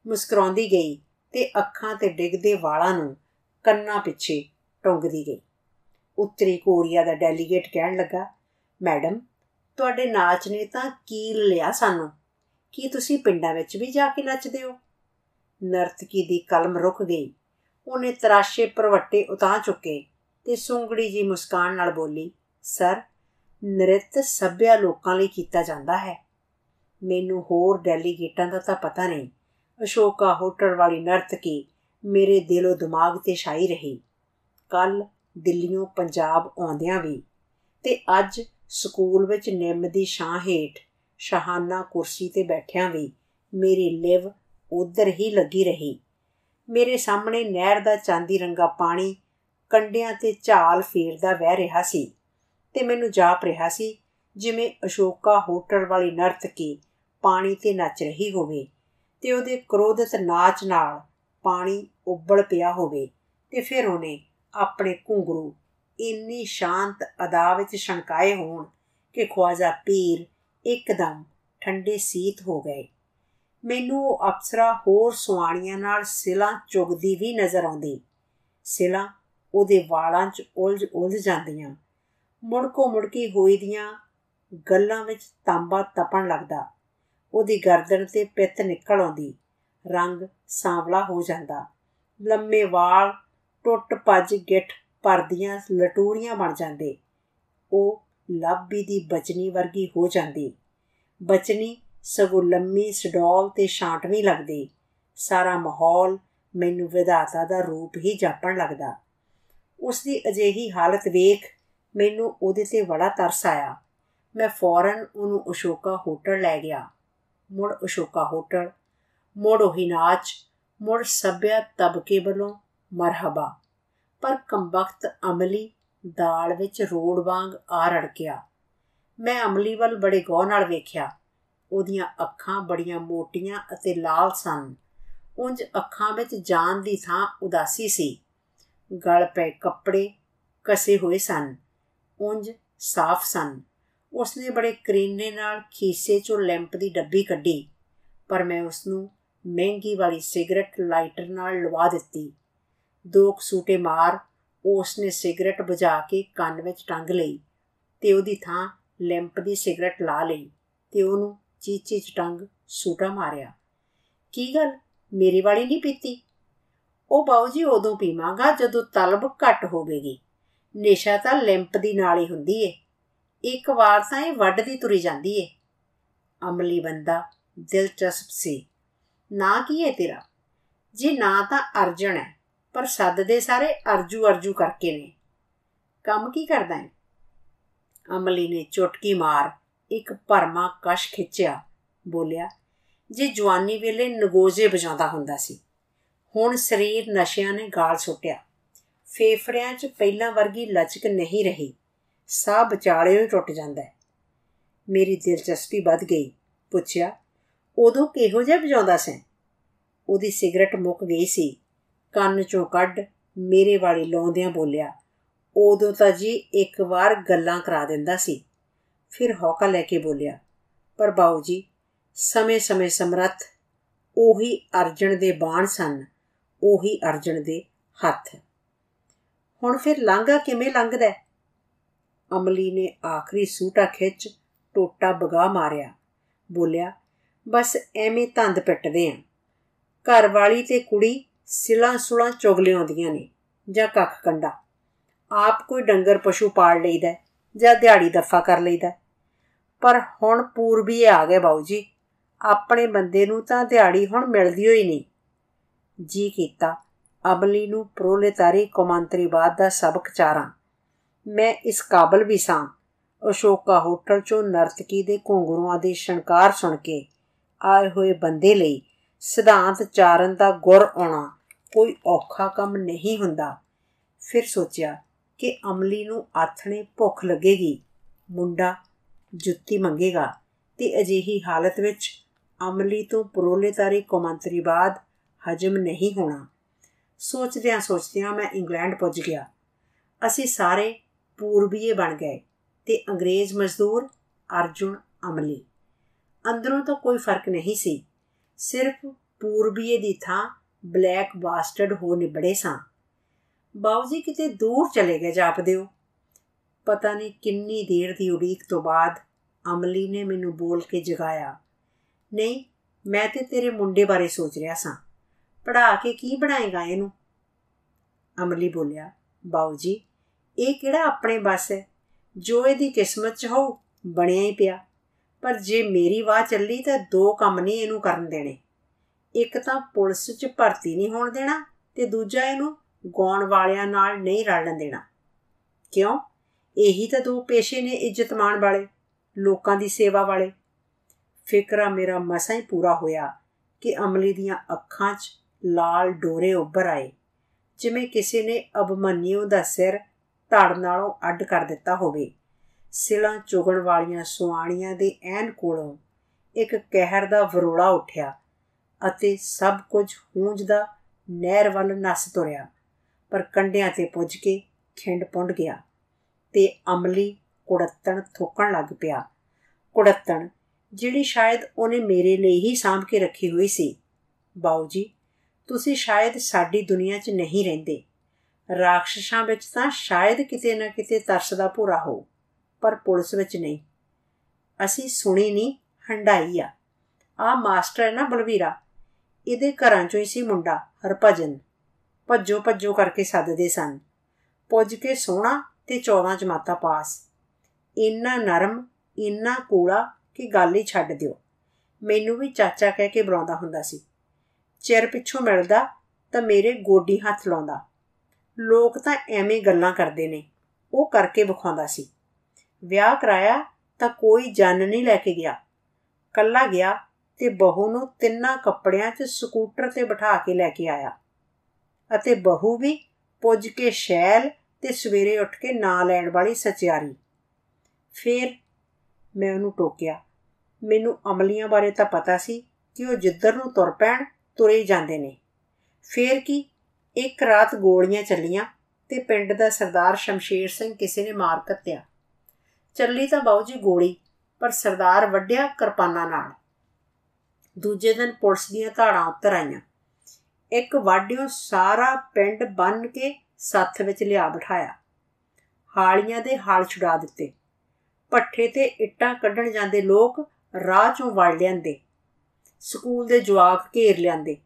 ਮੁਸਕਰਾਉਂਦੀ ਗਈ ਤੇ ਅੱਖਾਂ ਤੇ ਡਿੱਗਦੇ ਵਾਲਾਂ ਨੂੰ ਕੰਨਾਂ ਪਿੱਛੇ ਟੰਗਦੀ ਗਈ। ਉੱਤਰੀ ਕੋਰੀਆ ਦਾ ਡੈਲੀਗੇਟ ਕਹਿਣ ਲੱਗਾ, ਮੈਡਮ, ਤੁਹਾਡੇ ਨਾਚ ਨੇ ਤਾਂ ਕੀਲ ਲਿਆ ਸਾਨੂੰ। ਕੀ ਤੁਸੀਂ ਪਿੰਡਾਂ ਵਿੱਚ ਵੀ ਜਾ ਕੇ ਨੱਚਦੇ ਹੋ? ਨਰਤਕੀ ਦੀ ਕਲਮ ਰੁਕ ਗਈ। ਉਹਨੇ ਤਰਾਸ਼ੇ ਪਰਵੱਟੇ ਉਤਾਂ ਚੁੱਕੇ ਤੇ ਸੁੰਗੜੀ ਜੀ ਮੁਸਕਾਨ ਨਾਲ ਬੋਲੀ, ਸਰ, ਨ੍ਰਿਤ ਸਭਿਆ ਲੋਕਾਂ ਲਈ ਕੀਤਾ ਜਾਂਦਾ ਹੈ। ਮੈਨੂੰ ਹੋਰ ਡੈਲੀਗੇਟਾਂ ਦਾ ਤਾਂ ਪਤਾ ਨਹੀਂ। ਅਸ਼ੋਕਾ ਹੋਟਲ ਵਾਲੀ ਨਰਤਕੀ ਮੇਰੇ ਦਿਲੋਂ ਦਿਮਾਗ ਤੇ ਛਾਈ ਰਹੀ। ਕੱਲ ਦਿੱਲੀੋਂ ਪੰਜਾਬ ਆਉਂਦਿਆਂ ਵੀ ਤੇ ਅੱਜ ਸਕੂਲ ਵਿੱਚ ਨਿੰਮ ਦੀ ਛਾਂ ਹੇਠ ਸ਼ਾਹਾਨਾ ਕੁਰਸੀ ਤੇ ਬੈਠਿਆਂ ਵੀ ਮੇਰੀ ਲਿਵ ਉਧਰ ਹੀ ਲੱਗੀ ਰਹੀ। ਮੇਰੇ ਸਾਹਮਣੇ ਨਹਿਰ ਦਾ ਚਾਂਦੀ ਰੰਗਾ ਪਾਣੀ ਕੰਡਿਆਂ ਤੇ ਝਾਲ ਫੇਰਦਾ ਵਹਿ ਰਿਹਾ ਸੀ ਤੇ ਮੈਨੂੰ ਜਾਪ ਰਿਹਾ ਸੀ ਜਿਵੇਂ ਅਸ਼ੋਕਾ ਹੋਟਲ ਵਾਲੀ ਨਰਤਕੀ ਪਾਣੀ ਤੇ ਨੱਚ ਰਹੀ ਹੋਵੇ ਤੇ ਉਹਦੇ ਕ੍ਰੋਧਿਤ ਨਾਚ ਨਾਲ ਪਾਣੀ ਉੱਬਲ ਪਿਆ ਹੋਵੇ ਤੇ ਫਿਰ ਉਹਨੇ ਆਪਣੇ ਘੁੰਗਰੂ ਇੰਨੀ ਸ਼ਾਂਤ ਅਦਾ ਵਿੱਚ ਸ਼ੰਕਾਏ ਹੋਣ ਕਿ ਖਵਾਜਾ ਪੀਰ ਇੱਕਦਮ ਠੰਡੇ ਸੀਤ ਹੋ ਗਏ। ਮੈਨੂੰ ਉਹ ਅਪਸਰਾ ਹੋਰ ਸੁਆਣੀਆਂ ਨਾਲ ਸਿਲਾਂ ਚੁਗਦੀ ਵੀ ਨਜ਼ਰ ਆਉਂਦੀ। ਸਿਲਾਂ ਉਹਦੇ ਵਾਲਾਂ 'ਚ ਉਲਝ ਉਲਝ ਜਾਂਦੀਆਂ। ਮੁੜਕੋ ਮੁੜਕੀ ਹੋਈ ਦੀਆਂ ਗੱਲਾਂ ਵਿੱਚ ਤਾਂਬਾ ਤਪਣ ਲੱਗਦਾ। ਉਹਦੀ ਗਰਦਨ ਤੇ ਪਿੱਤ ਨਿਕਲ ਆਉਂਦੀ। ਰੰਗ ਸਾਂਵਲਾ ਹੋ ਜਾਂਦਾ। ਲੰਮੇ ਵਾਲ ਟੁੱਟ ਭੱਜ ਗਿੱਠ ਪਰਦੀਆਂ ਲਟੂਰੀਆਂ ਬਣ ਜਾਂਦੇ। ਉਹ ਲਾਬੀ ਦੀ ਬਚਨੀ ਵਰਗੀ ਹੋ ਜਾਂਦੀ। ਬਚਨੀ ਸਗੋਂ ਲੰਮੀ ਸਡੋਲ ਤੇ ਛਾਂਟਵੀਂ ਲੱਗਦੀ। ਸਾਰਾ ਮਾਹੌਲ ਮੈਨੂੰ ਵਿਧਾਤਾ ਦਾ ਰੂਪ ਹੀ ਜਾਪਣ ਲੱਗਦਾ। ਉਸ ਦੀ ਅਜਿਹੀ ਹਾਲਤ ਵੇਖ ਮੈਨੂੰ ਉਹਦੇ ਤੇ ਬੜਾ ਤਰਸ ਆਇਆ। ਮੈਂ ਫੌਰਨ ਉਹਨੂੰ ਅਸ਼ੋਕਾ ਹੋਟਲ ਲੈ ਗਿਆ। ਮੁੜ ਅਸ਼ੋਕਾ ਹੋਟਲ ਮੁੜ ਉਹੀ ਨਾਚ, ਮੁੜ ਸਭਿਆ ਤਬਕੇ ਵੱਲੋਂ ਮਰਹਬਾ। ਪਰ ਕੰਬਖਤ ਅਮਲੀ ਦਾਲ ਵਿੱਚ ਰੋੜ ਵਾਂਗ ਆ ਰੜਕਿਆ। ਮੈਂ ਅਮਲੀ ਵੱਲ ਬੜੇ ਗੌਰ ਨਾਲ ਵੇਖਿਆ। ਉਹਦੀਆਂ ਅੱਖਾਂ ਬੜੀਆਂ ਮੋਟੀਆਂ ਅਤੇ ਲਾਲ ਸਨ। ਉੰਜ ਅੱਖਾਂ ਵਿੱਚ ਜਾਨ ਦੀ ਥਾਂ ਉਦਾਸੀ ਸੀ। ਗਲ ਪੈ ਕੱਪੜੇ ਕਸੇ ਹੋਏ ਸਨ। ਉੰਜ ਸਾਫ਼ ਸਨ। ਉਸਨੇ ਬੜੇ ਕਰੀਨੇ ਨਾਲ ਖੀਸੇ ਚੋਂ ਲੈਂਪ ਦੀ ਡੱਬੀ ਕੱਢੀ। ਪਰ ਮੈਂ ਉਸ ਨੂੰ ਮਹਿੰਗੀ ਵਾਲੀ ਸਿਗਰਟ ਲਾਈਟਰ ਨਾਲ ਲਵਾ ਦਿੱਤੀ। ਦੋ ਸੂਟੇ ਮਾਰ ਉਸਨੇ ਸਿਗਰਟ ਬੁਝਾ ਕੇ ਕੰਨ ਵਿੱਚ ਟੰਗ ਲਈ ਤੇ ਉਹਦੀ ਥਾਂ ਲੈਂਪ ਦੀ ਸਿਗਰਟ ਲਾ ਲਈ ਤੇ ਉਹਨੂੰ ਚੀਚੀ ਚ ਟੰਗ ਸੂਟਾ ਮਾਰਿਆ। ਕੀ ਗੱਲ? ਮੇਰੀ ਵਾਲੀ ਨਹੀਂ ਪੀਤੀ? ਉਹ ਬਾਉ ਜੀ ਉਦੋਂ ਪੀਵਾਂਗਾ ਜਦੋਂ ਤਲਬ ਘਟ ਹੋਵੇਗੀ। ਨੇਸ਼ਾ ਤਾਂ ਲੈਂਪ ਦੀ ਨਾਲ ਹੀ ਹੁੰਦੀ ਏ। ਇੱਕ ਵਾਰ ਤਾਂ ਇਹ ਵੱਢਦੀ ਤੁਰੀ ਜਾਂਦੀ ਏ। ਅਮਲੀ ਬੰਦਾ ਦਿਲਚਸਪ ਸੀ। ਨਾ ਕੀ ਹੈ ਤੇਰਾ? ਜੀ ਨਾ ਤਾਂ ਅਰਜਣ ਹੈ, ਪਰ ਸੱਦਦੇ ਸਾਰੇ ਅਰਜੂ ਅਰਜੂ ਕਰਕੇ ਨੇ। ਕੰਮ ਕੀ ਕਰਦਾ ਹੈ ਅਮਲੀ ਨੇ ਚੁਟਕੀ ਮਾਰ, ਇੱਕ ਭਰਮਾ ਕਸ਼ ਖਿੱਚਿਆ, ਬੋਲਿਆ, ਜੇ ਜਵਾਨੀ ਵੇਲੇ ਨਗੋਜ਼ੇ ਵਜਾਉਂਦਾ ਹੁੰਦਾ ਸੀ, ਹੁਣ ਸਰੀਰ ਨਸ਼ਿਆਂ ਨੇ ਗਾਲ ਸੁੱਟਿਆ। ਫੇਫੜਿਆਂ 'ਚ ਪਹਿਲਾਂ ਵਰਗੀ ਲਚਕ ਨਹੀਂ ਰਹੀ, ਸਾਹ ਵਿਚਾਲਿਓ ਹੀ ਟੁੱਟ ਜਾਂਦਾ ਹੈ। ਮੇਰੀ ਦਿਲਚਸਪੀ ਵੱਧ ਗਈ, ਪੁੱਛਿਆ ਉਦੋਂ ਕਿਹੋ ਜਿਹਾ ਵਜਾਉਂਦਾ ਸੈਂ? ਉਹਦੀ ਸਿਗਰਟ ਮੁੱਕ ਗਈ ਸੀ। ਕੰਨ ਚੋਂ ਕੱਢ ਮੇਰੇ ਵਾਲੀ ਲਾਉਂਦਿਆਂ ਬੋਲਿਆ, ਉਦੋਂ ਤਾਂ ਜੀ ਇੱਕ ਵਾਰ ਗੱਲਾਂ ਕਰਾ ਦਿੰਦਾ ਸੀ। ਫਿਰ ਹੌਕਾ ਲੈ ਕੇ ਬੋਲਿਆ, ਪਰ ਬਾਊ ਜੀ ਸਮੇਂ-ਸਮੇਂ ਸਮਰੱਥ ਉਹੀ ਅਰਜਨ ਦੇ ਬਾਣ ਸਨ, ਉਹੀ ਅਰਜਨ ਦੇ ਹੱਥ। ਹੁਣ ਫਿਰ ਲਾਂਗਾ ਕਿਵੇਂ ਲੰਘਦਾ ਅਮਲੀ ਨੇ ਆਖਰੀ ਸੂਟਾ ਖਿੱਚ ਟੋਟਾ ਬਗਾ ਮਾਰਿਆ, ਬੋਲਿਆ ਬਸ ਐਵੇਂ ਤੰਦ ਪਿੱਟਦੇ ਆਂ। ਘਰ ਵਾਲੀ ਤੇ ਕੁੜੀ ਸਿਲਾਂ ਸੁਲਾਂ ਚੁਗ ਲਿਆਉਂਦੀਆਂ ਨੇ, ਜਾਂ ਕੱਖ ਕੰਡਾ। ਆਪ ਕੋਈ ਡੰਗਰ ਪਸ਼ੂ ਪਾਲ ਲਈਦਾ ਜਾਂ ਦਿਹਾੜੀ ਦਫਾ ਕਰ ਲਈਦਾ ਪਰ ਹੁਣ ਪੂਰਬੀ ਆ ਗਏ ਬਾਊ ਜੀ। ਆਪਣੇ ਬੰਦੇ ਨੂੰ ਤਾਂ ਦਿਹਾੜੀ ਹੁਣ ਮਿਲਦੀ ਹੋਈ ਨਹੀਂ। ਜੀ ਕੀਤਾ ਅਬਲੀ ਨੂੰ ਪ੍ਰੋਲੇਤਾਰੀ ਕੌਮਾਂਤਰੀਵਾਦ ਦਾ ਸਬਕ ਚਾਰਾਂ। ਮੈਂ ਇਸ ਕਾਬਲ ਵੀ ਸਾਂ, ਅਸ਼ੋਕਾ ਹੋਟਲ ਚੋਂ ਨਰਤਕੀ ਦੇ ਘੁੰਗਰੂਆਂ ਦੇ ਸ਼ਣਕਾਰ ਸੁਣ ਕੇ। ਆਏ ਹੋਏ ਬੰਦੇ ਲਈ ਸਿਧਾਂਤ ਚਾਰਨ ਦਾ ਗੁਰ ਆਉਣਾ ਕੋਈ ਔਖਾ ਕੰਮ ਨਹੀਂ ਹੁੰਦਾ। ਫਿਰ ਸੋਚਿਆ ਕਿ ਅਮਲੀ ਨੂੰ ਆਥਣੇ ਭੁੱਖ ਲੱਗੇਗੀ। ਮੁੰਡਾ ਜੁੱਤੀ ਮੰਗੇਗਾ ਤੇ ਅਜਿਹੀ ਹਾਲਤ ਵਿੱਚ ਅਮਲੀ ਤੋਂ ਪ੍ਰੋਲੇਤਾਰੀ ਕੌਮਾਂਤਰੀਵਾਦ ਹਜਮ ਨਹੀਂ ਹੋਣਾ। ਸੋਚਦਿਆਂ ਸੋਚਦਿਆਂ ਮੈਂ ਇੰਗਲੈਂਡ ਪੁੱਜ ਗਿਆ। ਅਸੀਂ ਸਾਰੇ ਪੂਰਬੀਏ ਬਣ ਗਏ ਤੇ ਅੰਗਰੇਜ਼ ਮਜ਼ਦੂਰ ਅਰਜੁਨ ਅਮਲੀ ਅੰਦਰੋਂ ਤਾਂ ਕੋਈ ਫ਼ਰਕ ਨਹੀਂ ਸੀ। ਸਿਰਫ ਪੂਰਬੀਏ ਦੀ ਥਾਂ ਬਲੈਕ ਬਾਸਟਰਡ ਹੋ ਨਿਬੜੇ ਸਾਂ। ਬਾਊਜੀ ਕਿਤੇ ਦੂਰ ਚਲੇ ਗਏ ਜਾਪਦੇ ਹੋ ਪਤਾ ਨਹੀਂ ਕਿੰਨੀ ਦੇਰ ਦੀ ਉਡੀਕ ਤੋਂ ਬਾਅਦ ਅਮਲੀ ਨੇ ਮੈਨੂੰ ਬੋਲ ਕੇ ਜਗਾਇਆ, ਨਹੀਂ, ਮੈਂ ਤੇ ਤੇਰੇ ਮੁੰਡੇ ਬਾਰੇ ਸੋਚ ਰਿਹਾ ਸਾਂ। ਪੜਾ ਕੇ ਕੀ ਬਣਾਏਗਾ ਇਹਨੂੰ? ਅਮਲੀ ਬੋਲਿਆ, ਬਾਊ ਜੀ, ਇਹ ਕਿਹੜਾ ਆਪਣੇ ਬਸ ਹੈ? ਜੋ ਇਹਦੀ ਕਿਸਮਤ 'ਚ ਹੋ ਬਣਿਆ ਹੀ ਪਿਆ। ਪਰ ਜੇ ਮੇਰੀ ਵਾਹ ਚੱਲੀ ਤਾਂ ਦੋ ਕੰਮ ਨਹੀਂ ਇਹਨੂੰ ਕਰਨ ਦੇਣੇ। ਇੱਕ ਤਾਂ ਪੁਲਿਸ 'ਚ ਭਰਤੀ ਨਹੀਂ ਹੋਣ ਦੇਣਾ ਤੇ ਦੂਜਾ ਇਹਨੂੰ ਗਾਉਣ ਵਾਲਿਆਂ ਨਾਲ ਨਹੀਂ ਰਲਣ ਦੇਣਾ। ਕਿਉਂ? ਇਹੀ ਤਾਂ ਦੋ ਪੇਸ਼ੇ ਨੇ ਇੱਜ਼ਤ ਮਾਣ ਵਾਲੇ, ਲੋਕਾਂ ਦੀ ਸੇਵਾ ਵਾਲੇ। ਫਿਕਰਾ ਮੇਰਾ ਮਸਾਂ ਹੀ ਪੂਰਾ ਹੋਇਆ ਕਿ ਅਮਲੀ ਦੀਆਂ ਅੱਖਾਂ 'ਚ ਲਾਲ ਡੋਰੇ ਉੱਭਰ ਆਏ, ਜਿਵੇਂ ਕਿਸੇ ਨੇ ਅਬਮਨਿਉ ਦਾ ਸਿਰ ਧੜ ਨਾਲੋਂ ਅੱਡ ਕਰ ਦਿੱਤਾ ਹੋਵੇ। ਸਿਲਾਂ ਚੁਗਣ ਵਾਲੀਆਂ ਸੁਆਣੀਆਂ ਦੇ ਐਨ ਕੋਲੋਂ ਇੱਕ ਕਹਿਰ ਦਾ ਵਰੋੜਾ ਉੱਠਿਆ ਅਤੇ ਸਭ ਕੁਝ ਹੂੰਜਦਾ ਨਹਿਰ ਵੱਲ ਨਸ ਤੁਰਿਆ, ਪਰ ਕੰਡਿਆਂ ਤੇ ਪੁੱਜ ਕੇ ਖਿੰਡ ਪੁੰਡ ਗਿਆ ਤੇ ਅਮਲੀ ਕੁੜੱਤਣ ਥੁੱਕਣ ਲੱਗ ਪਿਆ। ਕੁੜੱਤਣ, ਜਿਹੜੀ ਸ਼ਾਇਦ ਉਹਨੇ ਮੇਰੇ ਲਈ ਹੀ ਸਾਂਭ ਕੇ ਰੱਖੀ ਹੋਈ ਸੀ। ਬਾਊ ਜੀ, ਤੁਸੀਂ ਸ਼ਾਇਦ ਸਾਡੀ ਦੁਨੀਆ 'ਚ ਨਹੀਂ ਰਹਿੰਦੇ। ਰਾਖਸ਼ਾਂ ਵਿੱਚ ਤਾਂ ਸ਼ਾਇਦ ਕਿਤੇ ਨਾ ਕਿਤੇ ਤਰਸ ਦਾ ਭੂਰਾ ਹੋ। ਪਰ ਪੁਲਿਸ ਵਿੱਚ ਨਹੀਂ। ਅਸੀਂ ਸੁਣੀ ਨਹੀਂ ਹੰਡਾਈ ਆ। ਆ ਮਾਸਟਰ ਹੈ ਨਾ ਬਲਵੀਰਾ। ਇਹਦੇ ਘਰਾਂ 'ਚੋਂ ਹੀ ਸੀ ਮੁੰਡਾ, ਹਰਭਜਨ। ਭੱਜੋ ਭੱਜੋ ਕਰਕੇ ਸੱਦਦੇ ਸਨ। ਪੁੱਜ ਕੇ ਸੋਹਣਾ ਤੇ 14 ਜਮਾਤਾ ਪਾਸ। ਇੰਨਾ ਨਰਮ, ਇੰਨਾ ਕੂੜਾ ਕਿ ਗੱਲ ਹੀ ਛੱਡ ਦਿਓ। ਮੈਨੂੰ ਵੀ ਚਾਚਾ ਕਹਿ ਕੇ ਬੁਲਾਉਂਦਾ ਹੁੰਦਾ ਸੀ। ਚਿਰ ਪਿੱਛੋਂ ਮਿਲਦਾ ਤਾਂ ਮੇਰੇ ਗੋਡੀ ਹੱਥ ਲਾਉਂਦਾ। ਲੋਕ ਤਾਂ ਐਵੇਂ ਗੱਲਾਂ ਕਰਦੇ ਨੇ। ਉਹ ਕਰਕੇ ਵਿਖਾਉਂਦਾ ਸੀ। ਵਿਆਹ ਕਰਾਇਆ ਤਾਂ ਕੋਈ ਜਨ ਨਹੀਂ ਲੈ ਕੇ ਗਿਆ। ਕੱਲਾ ਗਿਆ ਤੇ ਬਹੂ ਨੂੰ ਤਿੰਨਾਂ ਕੱਪੜਿਆਂ 'ਚ ਸਕੂਟਰ ਤੇ ਬਿਠਾ ਕੇ ਲੈ ਕੇ ਆਇਆ ਅਤੇ ਬਹੂ ਵੀ ਪੁੱਜ ਕੇ ਸ਼ੈਲ ਤੇ ਸਵੇਰੇ ਉੱਠ ਕੇ ਨਾਂ ਲੈਣ ਵਾਲੀ ਸਚਿਆਰੀ। ਫਿਰ ਮੈਂ ਉਹਨੂੰ ਟੋਕਿਆ, ਮੈਨੂੰ ਅਮਲੀਆਂ ਬਾਰੇ ਤਾਂ ਪਤਾ ਸੀ ਕਿ ਉਹ ਜਿੱਧਰ ਨੂੰ ਤੁਰ ਪੈਣ, ਤੁਰੇ ਜਾਂਦੇ ਨੇ। ਫੇਰ ਕੀ, ਇੱਕ ਰਾਤ ਗੋਲੀਆਂ ਚੱਲੀਆਂ ਤੇ ਪਿੰਡ ਦਾ ਸਰਦਾਰ ਸ਼ਮਸ਼ੀਰ ਸਿੰਘ ਕਿਸੇ ਨੇ ਮਾਰ ਕੱਤਿਆ ਚੱਲੀ ਤਾਂ ਬਾਉ ਜੀ ਗੋਲੀ, ਪਰ ਸਰਦਾਰ ਵੱਡਿਆ ਕਿਰਪਾਨਾਂ ਨਾਲ। ਦੂਜੇ ਦਿਨ ਪੁਲਿਸ ਦੀਆਂ ਧਾੜਾਂ ਉੱਤਰ ਆਈਆਂ। ਇੱਕ ਵਾਢਿਓ ਸਾਰਾ ਪਿੰਡ ਬੰਨ ਕੇ ਸੱਥ ਵਿੱਚ ਲਿਆ ਬਿਠਾਇਆ। ਹਾਲੀਆਂ ਦੇ ਹਾਲ ਛੁਡਾ ਦਿੱਤੇ। ਪੱਠੇ ਤੇ ਇੱਟਾਂ ਕੱਢਣ ਜਾਂਦੇ ਲੋਕ ਰਾਹ ਚੋਂ ਵੜ ਲਿਆਂਦੇ। ਸਕੂਲ ਦੇ ਜਵਾਕ ਘੇਰ ਲਿਆਂਦੇ।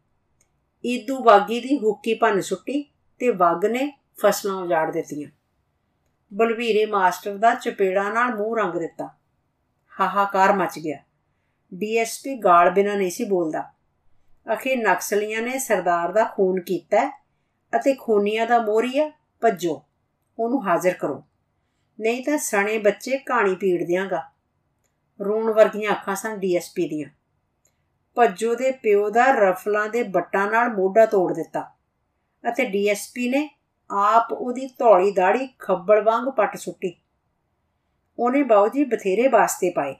ਈਦੂ ਬਾਗੀ ਦੀ ਹੁੱਕੀ ਭੰਨ ਸੁੱਟੀ ਤੇ ਵਗ ਨੇ ਫਸਲਾਂ ਉਜਾੜ ਦਿੱਤੀਆਂ। ਬਲਵੀਰੇ ਮਾਸਟਰ ਦਾ ਚਪੇੜਾ ਨਾਲ ਮੂੰਹ ਰੰਗ ਦਿੱਤਾ। ਹਾਹਾਕਾਰ ਮਚ ਗਿਆ। ਡੀਐਸਪੀ ਗਾਲ ਬਿਨਾ ਨਹੀਂ ਸੀ ਬੋਲਦਾ। ਅਖੇ ਨਕਸਲੀਆਂ ਨੇ ਸਰਦਾਰ ਦਾ ਖੂਨ ਕੀਤਾ ਅਤੇ ਖੂਨੀਆਂ ਦਾ ਮੋਰੀਆ ਭੱਜੋ, ਉਹਨੂੰ ਹਾਜ਼ਰ ਕਰੋ। ਨਹੀਂ ਤਾਂ ਸਣੇ ਬੱਚੇ ਕਹਾਣੀ ਪੀੜ ਦਿਆਂਗਾ। ਰੋਣ ਵਰਗੀਆਂ ਅੱਖਾਂ ਸਨ ਡੀਐਸਪੀ ਦੀਆਂ। ਭੱਜੋ ਦੇ ਪਿਓ ਦਾ ਰਫਲਾਂ ਦੇ ਬੱਟਾਂ ਨਾਲ ਮੋਢਾ ਤੋੜ ਦਿੱਤਾ ਅਤੇ ਡੀਐਸਪੀ ਨੇ ਆਪ ਉਹਦੀ ਧੌਲੀ ਦਾੜੀ ਖੱਬਲ ਵਾਂਗ ਪੱਟ ਸੁੱਟੀ। ਉਹਨੇ ਬਾਊ ਜੀ ਬਥੇਰੇ ਵਾਸਤੇ ਪਾਏ।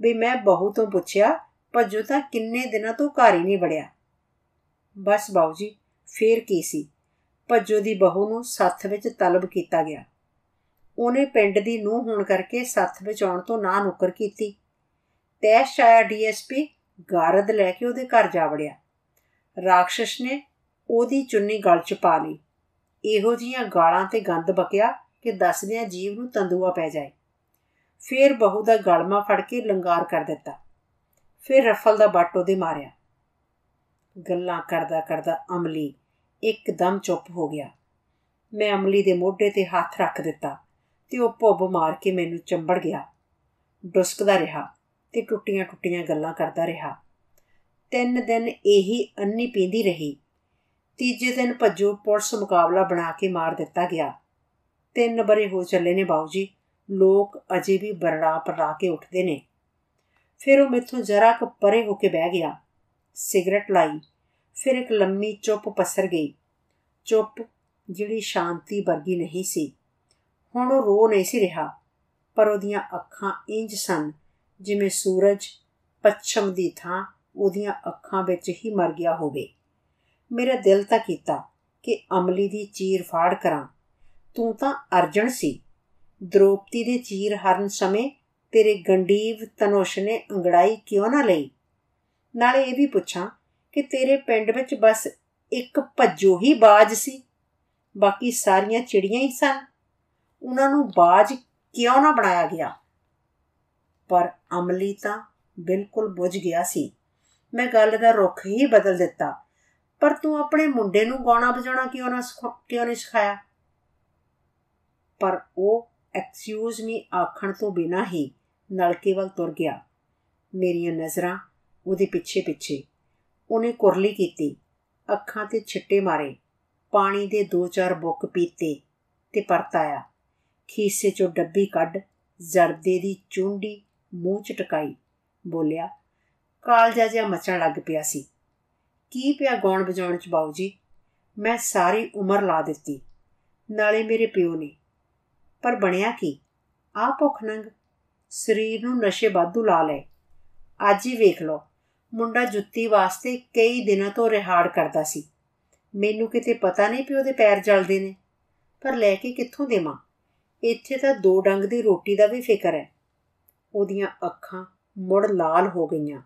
ਵੀ ਮੈਂ ਬਹੂ ਤੋਂ ਪੁੱਛਿਆ, ਭੱਜੋ ਤਾਂ ਕਿੰਨੇ ਦਿਨਾਂ ਤੋਂ ਘਰ ਹੀ ਨਹੀਂ ਵੜਿਆ। ਬਸ ਬਾਊ ਜੀ ਫੇਰ ਕੀ ਸੀ? ਭੱਜੋ ਦੀ ਬਹੂ ਨੂੰ ਸੱਥ ਵਿੱਚ ਤਲਬ ਕੀਤਾ ਗਿਆ। ਉਹਨੇ ਪਿੰਡ ਦੀ ਨੂੰਹ ਹੋਣ ਕਰਕੇ ਸੱਥ ਵਿੱਚ ਆਉਣ ਤੋਂ ਨਾ ਨੁਕਰ ਕੀਤੀ। ਤੈਸ਼ ਆਇਆ ਡੀਐਸਪੀ ਗਾਰਦ ਲੈ ਕੇ ਉਹਦੇ ਘਰ ਜਾ ਵੜਿਆ। ਰਾਖਸ਼ ਨੇ ਉਹਦੀ ਚੁੰਨੀ ਗਲ 'ਚ ਪਾ ਲਈ। ਇਹੋ ਜੀਆਂ ਗਾਲਾਂ ਤੇ ਗੰਦ ਬਕਿਆ ਕਿ ਦੱਸਦਿਆਂ ਜੀਵ ਨੂੰ ਤੰਦੂਆ ਪੈ ਜਾਏ। ਫੇਰ ਬਹੂ ਦਾ ਗਲਮਾ ਫੜ ਕੇ ਲੰਗਾਰ ਕਰ ਦਿੱਤਾ। ਫਿਰ ਰਫਲ ਦਾ ਬੱਟ ਉਹਦੇ ਮਾਰਿਆ। ਗੱਲਾਂ ਕਰਦਾ ਕਰਦਾ ਅਮਲੀ ਇੱਕਦਮ ਚੁੱਪ ਹੋ ਗਿਆ। ਮੈਂ ਅਮਲੀ ਦੇ ਮੋਢੇ ਤੇ ਹੱਥ ਰੱਖ ਦਿੱਤਾ ਤੇ ਉਹ ਭੁੱਬ ਮਾਰ ਕੇ ਮੈਨੂੰ ਚੰਬੜ ਗਿਆ। ਡੁਸਕਦਾ ਰਿਹਾ ਤੇ ਟੁੱਟੀਆਂ ਟੁੱਟੀਆਂ ਗੱਲਾਂ ਕਰਦਾ ਰਿਹਾ। ਤਿੰਨ ਦਿਨ ਇਹੀ ਅੰਨੀ ਪੀਂਦੀ ਰਹੀ। ਤੀਜੇ ਦਿਨ ਭੱਜੋ ਪੁਲਿਸ ਮੁਕਾਬਲਾ ਬਣਾ ਕੇ ਮਾਰ ਦਿੱਤਾ ਗਿਆ। ਤਿੰਨ ਬਰੇ ਹੋ ਚੱਲੇ ਨੇ ਬਾਊ ਜੀ ਲੋਕ ਅਜੇ ਵੀ ਬਰੜਾ ਪਰਾ ਕੇ ਉੱਠਦੇ ਨੇ। ਫਿਰ ਉਹ ਮੈਥੋਂ ਜਰਾ ਕੁ ਪਰੇ ਹੋ ਕੇ ਬਹਿ ਗਿਆ। ਸਿਗਰਟ ਲਾਈ। ਫਿਰ ਇੱਕ ਲੰਮੀ ਚੁੱਪ ਪਸਰ ਗਈ। ਚੁੱਪ ਜਿਹੜੀ ਸ਼ਾਂਤੀ ਵਰਗੀ ਨਹੀਂ ਸੀ। ਹੁਣ ਉਹ ਰੋ ਨਹੀਂ ਸੀ ਰਿਹਾ। ਪਰ ਉਹਦੀਆਂ ਅੱਖਾਂ ਇੰਜ ਸਨ ਜਿਵੇਂ ਸੂਰਜ ਪੱਛਮ ਦੀ ਥਾਂ ਉਹਦੀਆਂ ਅੱਖਾਂ ਵਿੱਚ ਹੀ ਮਰ ਗਿਆ ਹੋਵੇ। ਮੇਰਾ ਦਿਲ ਤਾਂ ਕੀਤਾ ਕਿ ਅਮਲੀ ਦੀ ਚੀਰ ਫਾੜ ਕਰਾਂ। ਤੂੰ ਤਾਂ ਅਰਜਣ ਸੀ। ਦ੍ਰੋਪਤੀ ਦੇ ਚੀਰ ਹਰਨ ਸਮੇਂ ਤੇਰੇ ਗੰਡੀਵ ਤਨੋਸ਼ ਨੇ ਅੰਗੜਾਈ ਕਿਉਂ ਨਾ ਲਈ? ਨਾਲੇ ਇਹ ਵੀ ਪੁੱਛਾਂ ਕਿ ਤੇਰੇ ਪਿੰਡ ਵਿੱਚ ਬਸ ਇੱਕ ਭੱਜੋ ਹੀ ਬਾਜ ਸੀ। ਬਾਕੀ ਸਾਰੀਆਂ ਚਿੜੀਆਂ ਹੀ ਸਨ। ਉਹਨਾਂ ਨੂੰ ਬਾਜ ਕਿਉਂ ਨਾ ਬਣਾਇਆ ਗਿਆ? ਪਰ ਅਮਲੀ ਤਾਂ ਬਿਲਕੁਲ ਬੁੱਝ ਗਿਆ ਸੀ। ਮੈਂ ਗੱਲ ਦਾ ਰੁਖ ਹੀ ਬਦਲ ਦਿੱਤਾ। ਪਰ ਤੂੰ ਆਪਣੇ ਮੁੰਡੇ ਨੂੰ ਗਾਣਾ ਵਜਾਉਣਾ ਕਿਉਂ ਨਾ ਕਿਉਂ ਨਹੀਂ ਸਿਖਾਇਆ? ਪਰ ਉਹ ਐਕਸਕਿਊਜ਼ ਮੀ ਆਖਣ ਤੋਂ ਬਿਨਾ ਹੀ ਨਲਕੇ ਵੱਲ ਤੁਰ ਗਿਆ। ਮੇਰੀਆਂ ਨਜ਼ਰਾਂ ਉਹਦੇ ਪਿੱਛੇ ਪਿੱਛੇ ਉਹਨੇ ਕੁਰਲੀ ਕੀਤੀ, ਅੱਖਾਂ ਤੇ ਛਿੱਟੇ ਮਾਰੇ। ਪਾਣੀ ਦੇ ਦੋ ਚਾਰ ਬੁੱਕ ਪੀਤੇ ਤੇ ਪਰਤ ਆਇਆ। ਖੀਸੇ ਚੋਂ ਡੱਬੀ ਕੱਢ, ਜ਼ਰਦੇ ਦੀ ਚੁੰਡੀ ਮੂੰਹ ਚ ਟਕਾਈ। ਬੋਲਿਆ, ਕਾਲਜਾ ਜਿਹਾ ਮਚਣ ਲੱਗ ਪਿਆ ਸੀ। ਕੀ ਪਿਆ ਗਾਉਣ ਵਜਾਉਣ ਚ ਬਾਊ ਜੀ? ਮੈਂ ਸਾਰੀ ਉਮਰ ਲਾ ਦਿੱਤੀ, ਨਾਲੇ ਮੇਰੇ ਪਿਓ ਨੇ। ਪਰ ਬਣਿਆ ਕੀ? ਆ ਭੁੱਖ ਨੰਗ। ਸਰੀਰ ਨੂੰ ਨਸ਼ੇ ਵਾਧੂ ਲਾ ਲਏ। ਅੱਜ ਹੀ ਵੇਖ ਲਓ, ਮੁੰਡਾ ਜੁੱਤੀ ਵਾਸਤੇ ਕਈ ਦਿਨਾਂ ਤੋਂ ਰਿਹਾੜ ਕਰਦਾ ਸੀ। ਮੈਨੂੰ ਕਿਤੇ ਪਤਾ ਨਹੀਂ ਪਿਓ ਦੇ ਪੈਰ ਜਲਦੇ ਨੇ। ਪਰ ਲੈ ਕੇ ਕਿੱਥੋਂ ਦੇਵਾਂ? ਇੱਥੇ ਤਾਂ ਦੋ ਡੰਗ ਦੀ ਰੋਟੀ ਦਾ ਵੀ ਫਿਕਰ ਹੈ। ਉਹਦੀਆਂ ਅੱਖਾਂ ਮੁੜ ਲਾਲ ਹੋ ਗਈਆਂ।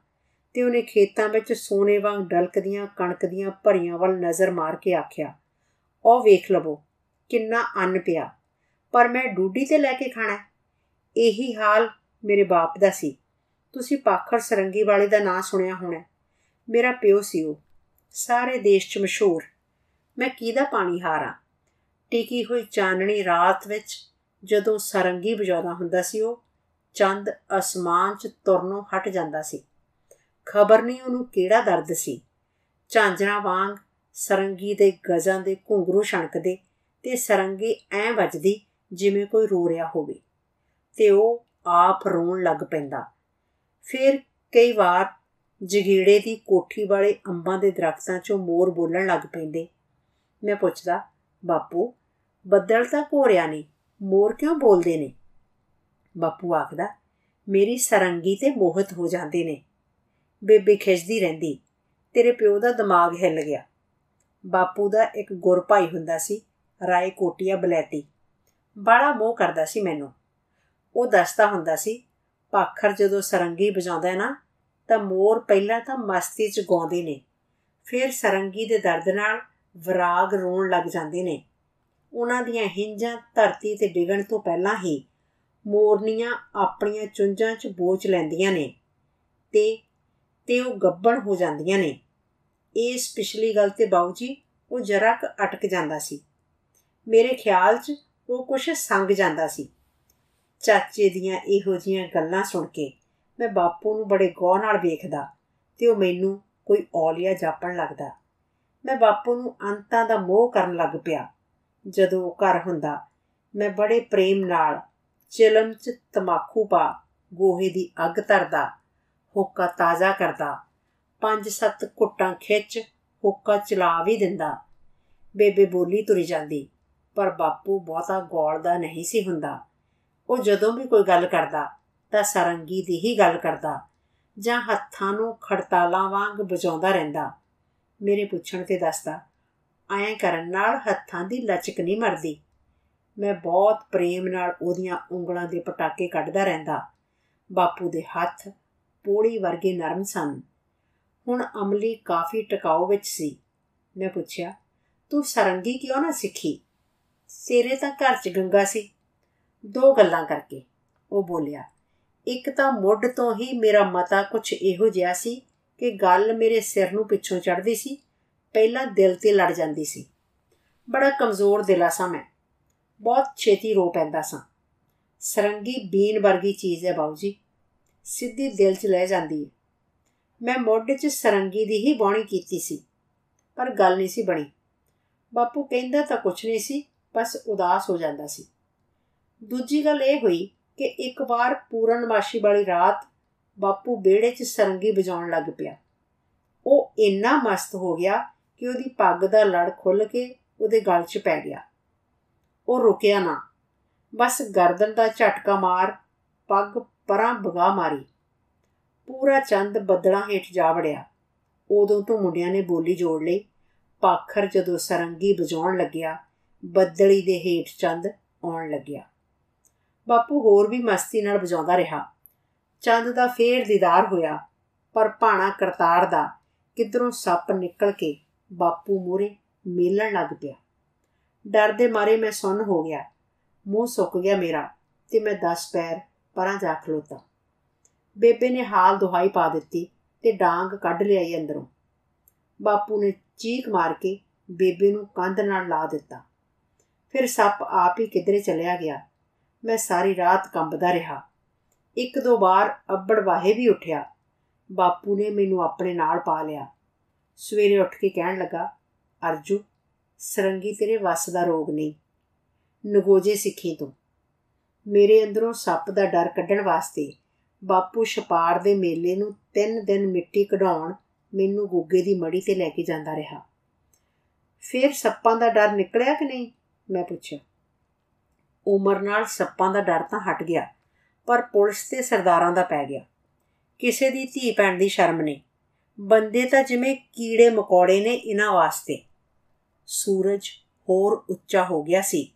ਤੇ ਉਹਨੇ ਖੇਤਾਂ ਵਿੱਚ ਸੋਨੇ ਵਾਂਗ ਡਲਕਦੀਆਂ ਕਣਕ ਦੀਆਂ ਭਰੀਆਂ ਵੱਲ ਨਜ਼ਰ ਮਾਰ ਕੇ ਆਖਿਆ ਉਹ ਵੇਖ ਲਵੋ, ਕਿੰਨਾ ਅੰਨ ਪਿਆ। ਪਰ ਮੈਂ ਡੂਡੀ ਤੇ ਲੈ ਕੇ ਖਾਣਾ ਇਹੀ ਹਾਲ ਮੇਰੇ ਬਾਪ ਦਾ ਸੀ। ਤੁਸੀਂ ਪਾਖਰ ਸਰੰਗੀ ਵਾਲੇ ਦਾ ਨਾਂ ਸੁਣਿਆ ਹੋਣਾ ਮੇਰਾ ਪਿਓ ਸੀ ਉਹ। ਸਾਰੇ ਦੇਸ਼ 'ਚ ਮਸ਼ਹੂਰ। ਮੈਂ ਕਿਹਦਾ ਪਾਣੀ ਹਾਰਾਂ ਟਿਕੀ ਹੋਈ ਚਾਨਣੀ ਰਾਤ ਵਿੱਚ ਜਦੋਂ ਸਰੰਗੀ ਵਜਾਉਂਦਾ ਹੁੰਦਾ ਸੀ ਉਹ, ਚੰਦ ਅਸਮਾਨ 'ਚ ਤੁਰਨੋਂ ਹਟ ਜਾਂਦਾ ਸੀ। ਖਬਰ ਨਹੀਂ ਉਹਨੂੰ ਕਿਹੜਾ ਦਰਦ ਸੀ। ਝਾਂਜਰਾਂ ਵਾਂਗ ਸਰੰਗੀ ਦੇ ਗਜ਼ਾਂ ਦੇ ਘੁੰਗਰੂ ਛਣਕਦੇ ਤੇ ਸਰੰਗੀ ਐ ਵੱਜਦੀ ਜਿਵੇਂ ਕੋਈ ਰੋ ਰਿਹਾ ਹੋਵੇ। ਤੇ ਉਹ ਆਪ ਰੋਣ ਲੱਗ ਪੈਂਦਾ। ਫਿਰ ਕਈ ਵਾਰ ਜਗੀੜੇ ਦੀ ਕੋਠੀ ਵਾਲੇ ਅੰਬਾਂ ਦੇ ਦਰਖਤਾਂ 'ਚੋਂ ਮੋਰ ਬੋਲਣ ਲੱਗ ਪੈਂਦੇ। ਮੈਂ ਪੁੱਛਦਾ, ਬਾਪੂ, ਬੱਦਲ ਤਾਂ ਘੋਰਿਆ ਨਹੀਂ ਮੋਰ ਕਿਉਂ ਬੋਲਦੇ ਨੇ? ਬਾਪੂ ਆਖਦਾ, ਮੇਰੀ ਸਰੰਗੀ ਤੇ ਮੋਹਤ ਹੋ ਜਾਂਦੇ ਨੇ। ਬੇਬੇ ਖਿੱਚਦੀ ਰਹਿੰਦੀ। ਤੇਰੇ ਪਿਓ ਦਾ ਦਿਮਾਗ ਹਿੱਲ ਗਿਆ। ਬਾਪੂ ਦਾ ਇੱਕ ਗੁਰ ਭਾਈ ਹੁੰਦਾ ਸੀ, ਰਾਏ ਕੋਟੀਆ ਬਲੈਤੀ। ਬੜਾ ਮੋਹ ਕਰਦਾ ਸੀ ਮੈਨੂੰ। ਉਹ ਦੱਸਦਾ ਹੁੰਦਾ ਸੀ ਪਾਖਰ ਜਦੋਂ ਸਰੰਗੀ ਵਜਾਉਂਦਾ ਹੈ ਨਾ, ਤਾਂ ਮੋਰ ਪਹਿਲਾਂ ਤਾਂ ਮਸਤੀ 'ਚ ਗਾਉਂਦੇ ਨੇ। ਫਿਰ ਸਰੰਗੀ ਦੇ ਦਰਦ ਨਾਲ ਵਿਰਾਗ ਰੋਣ ਲੱਗ ਜਾਂਦੇ ਨੇ। ਉਹਨਾਂ ਦੀਆਂ ਹਿੰਜਾਂ ਧਰਤੀ ਤੇ ਡਿਗਣ ਤੋਂ ਪਹਿਲਾਂ ਹੀ ਮੋਰਨੀਆਂ ਆਪਣੀਆਂ ਚੁੰਝਾਂ 'ਚ ਬੋਚ ਲੈਂਦੀਆਂ ਨੇ ਤੇ ਤੇ ਉਹ ਗੱਬਣ ਹੋ ਜਾਂਦੀਆਂ ਨੇ। ਇਸ ਪਿਛਲੀ ਗੱਲ ਤੇ ਬਾਊ ਜੀ, ਉਹ ਜਰਾ ਕ ਅਟਕ ਜਾਂਦਾ ਸੀ। ਮੇਰੇ ਖਿਆਲ 'ਚ ਉਹ ਕੁਛ ਸੰਗ ਜਾਂਦਾ ਸੀ। ਚਾਚੇ ਦੀਆਂ ਇਹੋ ਜੀਆਂ ਗੱਲਾਂ ਸੁਣ ਕੇ ਮੈਂ ਬਾਪੂ ਨੂੰ ਬੜੇ ਗੌਰ ਨਾਲ ਵੇਖਦਾ ਤੇ ਉਹ ਮੈਨੂੰ ਕੋਈ ਔਲੀਆ ਜਾਪਣ ਲੱਗਦਾ। ਮੈਂ ਬਾਪੂ ਨੂੰ ਅੰਤਾਂ ਦਾ ਮੋਹ ਕਰਨ ਲੱਗ ਪਿਆ। ਜਦੋਂ ਉਹ ਘਰ ਹੁੰਦਾ, ਮੈਂ ਬੜੇ ਪ੍ਰੇਮ ਨਾਲ ਚਿਲਮ 'ਚ ਤਮਾਕੂ ਪਾ, ਗੋਹੇ ਦੀ ਅੱਗ ਧਰਦਾ ਹੁੱਕਾ ਤਾਜ਼ਾ ਕਰਦਾ। ਪੰਜ ਸੱਤ ਘੁੱਟਾਂ ਖਿੱਚ ਹੁੱਕਾ ਚਲਾ ਵੀ ਦਿੰਦਾ। ਬੇਬੇ ਬੋਲੀ ਤੁਰੀ ਜਾਂਦੀ, ਪਰ ਬਾਪੂ ਬਹੁਤਾ ਗੌਲ ਦਾ ਨਹੀਂ ਸੀ ਹੁੰਦਾ। ਉਹ ਜਦੋਂ ਵੀ ਕੋਈ ਗੱਲ ਕਰਦਾ, ਤਾਂ ਸਰੰਗੀ ਦੀ ਹੀ ਗੱਲ ਕਰਦਾ, ਜਾਂ ਹੱਥਾਂ ਨੂੰ ਖੜਤਾਲਾਂ ਵਾਂਗ ਵਜਾਉਂਦਾ ਰਹਿੰਦਾ। ਮੇਰੇ ਪੁੱਛਣ ਤੇ ਦੱਸਦਾ, ਐਂ ਕਰਨ ਨਾਲ ਹੱਥਾਂ ਦੀ ਲਚਕ ਨਹੀਂ ਮਰਦੀ? ਮੈਂ ਬਹੁਤ ਪ੍ਰੇਮ ਨਾਲ ਉਹਦੀਆਂ ਉਂਗਲਾਂ ਦੇ ਪਟਾਕੇ ਕੱਢਦਾ ਰਹਿੰਦਾ। ਬਾਪੂ ਦੇ ਹੱਥ ਪੋੜੀ ਵਰਗੇ ਨਰਮ ਸਨ। ਹੁਣ ਅਮਲੀ ਕਾਫੀ ਟਿਕਾਉ ਵਿੱਚ ਸੀ। ਮੈਂ ਪੁੱਛਿਆ, ਤੂੰ ਸਰੰਗੀ ਕਿਉਂ ਨਾ ਸਿੱਖੀ? ਤੇਰੇ ਤਾਂ ਘਰ 'ਚ ਗੰਗਾ ਸੀ। ਦੋ ਗੱਲਾਂ ਕਰਕੇ ਉਹ ਬੋਲਿਆ, ਇੱਕ ਤਾਂ ਮੁੱਢ ਤੋਂ ਹੀ ਮੇਰਾ ਮਤਾ ਕੁਝ ਇਹੋ ਜਿਹਾ ਸੀ ਕਿ ਗੱਲ ਮੇਰੇ ਸਿਰ ਨੂੰ ਪਿੱਛੋਂ ਚੜਦੀ ਸੀ, ਪਹਿਲਾਂ ਦਿਲ ਤੇ ਲੜ ਜਾਂਦੀ ਸੀ। ਬੜਾ ਕਮਜ਼ੋਰ ਦਿਲਾ ਸਾਂ ਮੈਂ। ਬਹੁਤ ਛੇਤੀ ਰੋ ਪੈਂਦਾ ਸਾਂ। ਸਰੰਗੀ ਬੀਨ ਵਰਗੀ ਚੀਜ਼ ਹੈ ਬਾਉ ਜੀ। ਸਿੱਧੀ ਦਿਲ 'ਚ ਲੈ ਜਾਂਦੀ ਹੈ ਮੈਂ ਮੋਢੇ 'ਚ ਸਰੰਗੀ ਦੀ ਹੀ ਬੌਣੀ ਕੀਤੀ ਸੀ, ਪਰ ਗੱਲ ਨਹੀਂ ਸੀ ਬਣੀ। ਬਾਪੂ ਕਹਿੰਦਾ ਤਾਂ ਕੁਛ ਨਹੀਂ ਸੀ, ਬਸ ਉਦਾਸ ਹੋ ਜਾਂਦਾ ਸੀ। ਦੂਜੀ ਗੱਲ ਇਹ ਹੋਈ ਕਿ ਇੱਕ ਵਾਰ ਪੂਰਨਮਾਸ਼ੀ ਵਾਲੀ ਰਾਤ ਬਾਪੂ ਬੇੜੇ 'ਚ ਸਰੰਗੀ ਵਜਾਉਣ ਲੱਗ ਪਿਆ। ਉਹ ਇੰਨਾ ਮਸਤ ਹੋ ਗਿਆ ਕਿ ਉਹਦੀ ਪੱਗ ਦਾ ਲੜ ਖੁੱਲ ਕੇ ਉਹਦੇ ਗਲ 'ਚ ਪੈ ਗਿਆ। ਉਹ ਰੁਕਿਆ ਨਾ। ਬਸ ਗਰਦਨ ਦਾ ਝਟਕਾ ਮਾਰ ਪੱਗ ਪਰਾਂ ਬਗਾ ਮਾਰੀ। ਪੂਰਾ ਚੰਦ ਬੱਦਲਾਂ ਹੇਠ ਜਾ ਵੜਿਆ। ਉਦੋਂ ਤੋਂ ਮੁੰਡਿਆਂ ਨੇ ਬੋਲੀ ਜੋੜ ਲਈ। ਪਾਖਰ ਜਦੋਂ ਸਰੰਗੀ ਵਜਾਉਣ ਲੱਗਿਆ, ਬੱਦਲੀ ਦੇ ਹੇਠ ਚੰਦ ਆਉਣ ਲੱਗਿਆ। ਬਾਪੂ ਹੋਰ ਵੀ ਮਸਤੀ ਨਾਲ ਵਜਾਉਂਦਾ ਰਿਹਾ। ਚੰਦ ਦਾ ਫੇਰ ਦੀਦਾਰ ਹੋਇਆ, ਪਰ ਭਾਣਾ ਕਰਤਾਰ ਦਾ ਕਿਧਰੋਂ ਸੱਪ ਨਿਕਲ ਕੇ ਬਾਪੂ ਮੂਰੇ ਮੇਲਣ ਲੱਗ ਪਿਆ। ਡਰ ਦੇ ਮਾਰੇ ਮੈਂ ਸੁੰਨ ਹੋ ਗਿਆ। ਮੂੰਹ ਸੁੱਕ ਗਿਆ ਮੇਰਾ ਤੇ ਮੈਂ 10 ਪੈਰ ਪਰਾਂ ਜਾ ਖਲੋਤਾ ਬੇਬੇ ਨੇ ਹਾਲ ਦੁਹਾਈ ਪਾ ਦਿੱਤੀ ਤੇ ਡਾਂਗ ਕੱਢ ਲਿਆਈ ਅੰਦਰੋਂ। ਬਾਪੂ ਨੇ ਚੀਕ ਮਾਰ ਕੇ ਬੇਬੇ ਨੂੰ ਕੰਧ ਨਾਲ ਲਾ ਦਿੱਤਾ। ਫਿਰ ਸੱਪ ਆਪ ਹੀ ਕਿਧਰੇ ਚਲਿਆ ਗਿਆ। ਮੈਂ ਸਾਰੀ ਰਾਤ ਕੰਬਦਾ ਰਿਹਾ। ਇੱਕ ਦੋ ਵਾਰ ਅੱਬੜ ਵਾਹੇ ਵੀ ਉੱਠਿਆ। ਬਾਪੂ ਨੇ ਮੈਨੂੰ ਆਪਣੇ ਨਾਲ ਪਾ ਲਿਆ। ਸਵੇਰੇ ਉੱਠ ਕੇ ਕਹਿਣ ਲੱਗਾ, ਅਰਜੂ, ਸਰੰਗੀ ਤੇਰੇ ਵੱਸ ਦਾ ਰੋਗ ਨਹੀਂ। ਨਗੋਜੇ ਸਿੱਖੀ ਤੂੰ। ਮੇਰੇ ਅੰਦਰੋਂ ਸੱਪ ਦਾ ਡਰ ਕੱਢਣ ਵਾਸਤੇ ਬਾਪੂ ਛਪਾਰ ਦੇ ਮੇਲੇ ਨੂੰ ਤਿੰਨ ਦਿਨ ਮਿੱਟੀ ਕਢਾਉਣ ਮੈਨੂੰ ਗੁੱਗੇ ਦੀ ਮੜੀ ਤੇ ਲੈ ਕੇ ਜਾਂਦਾ ਰਿਹਾ। ਫਿਰ ਸੱਪਾਂ ਦਾ ਡਰ ਨਿਕਲਿਆ ਕਿ ਨਹੀਂ? ਮੈਂ ਪੁੱਛਿਆ। ਉਮਰ ਨਾਲ ਸੱਪਾਂ ਦਾ ਡਰ ਤਾਂ ਹਟ ਗਿਆ, ਪਰ ਪੁਲਿਸ ਤੇ ਸਰਦਾਰਾਂ ਦਾ ਪੈ ਗਿਆ। ਕਿਸੇ ਦੀ ਧੀ ਪੈਣ ਦੀ ਸ਼ਰਮ ਨਹੀਂ। ਬੰਦੇ ਤਾਂ ਜਿਵੇਂ ਕੀੜੇ ਮਕੌੜੇ ਨੇ ਇਹਨਾਂ ਵਾਸਤੇ। ਸੂਰਜ ਹੋਰ ਉੱਚਾ ਹੋ ਗਿਆ ਸੀ।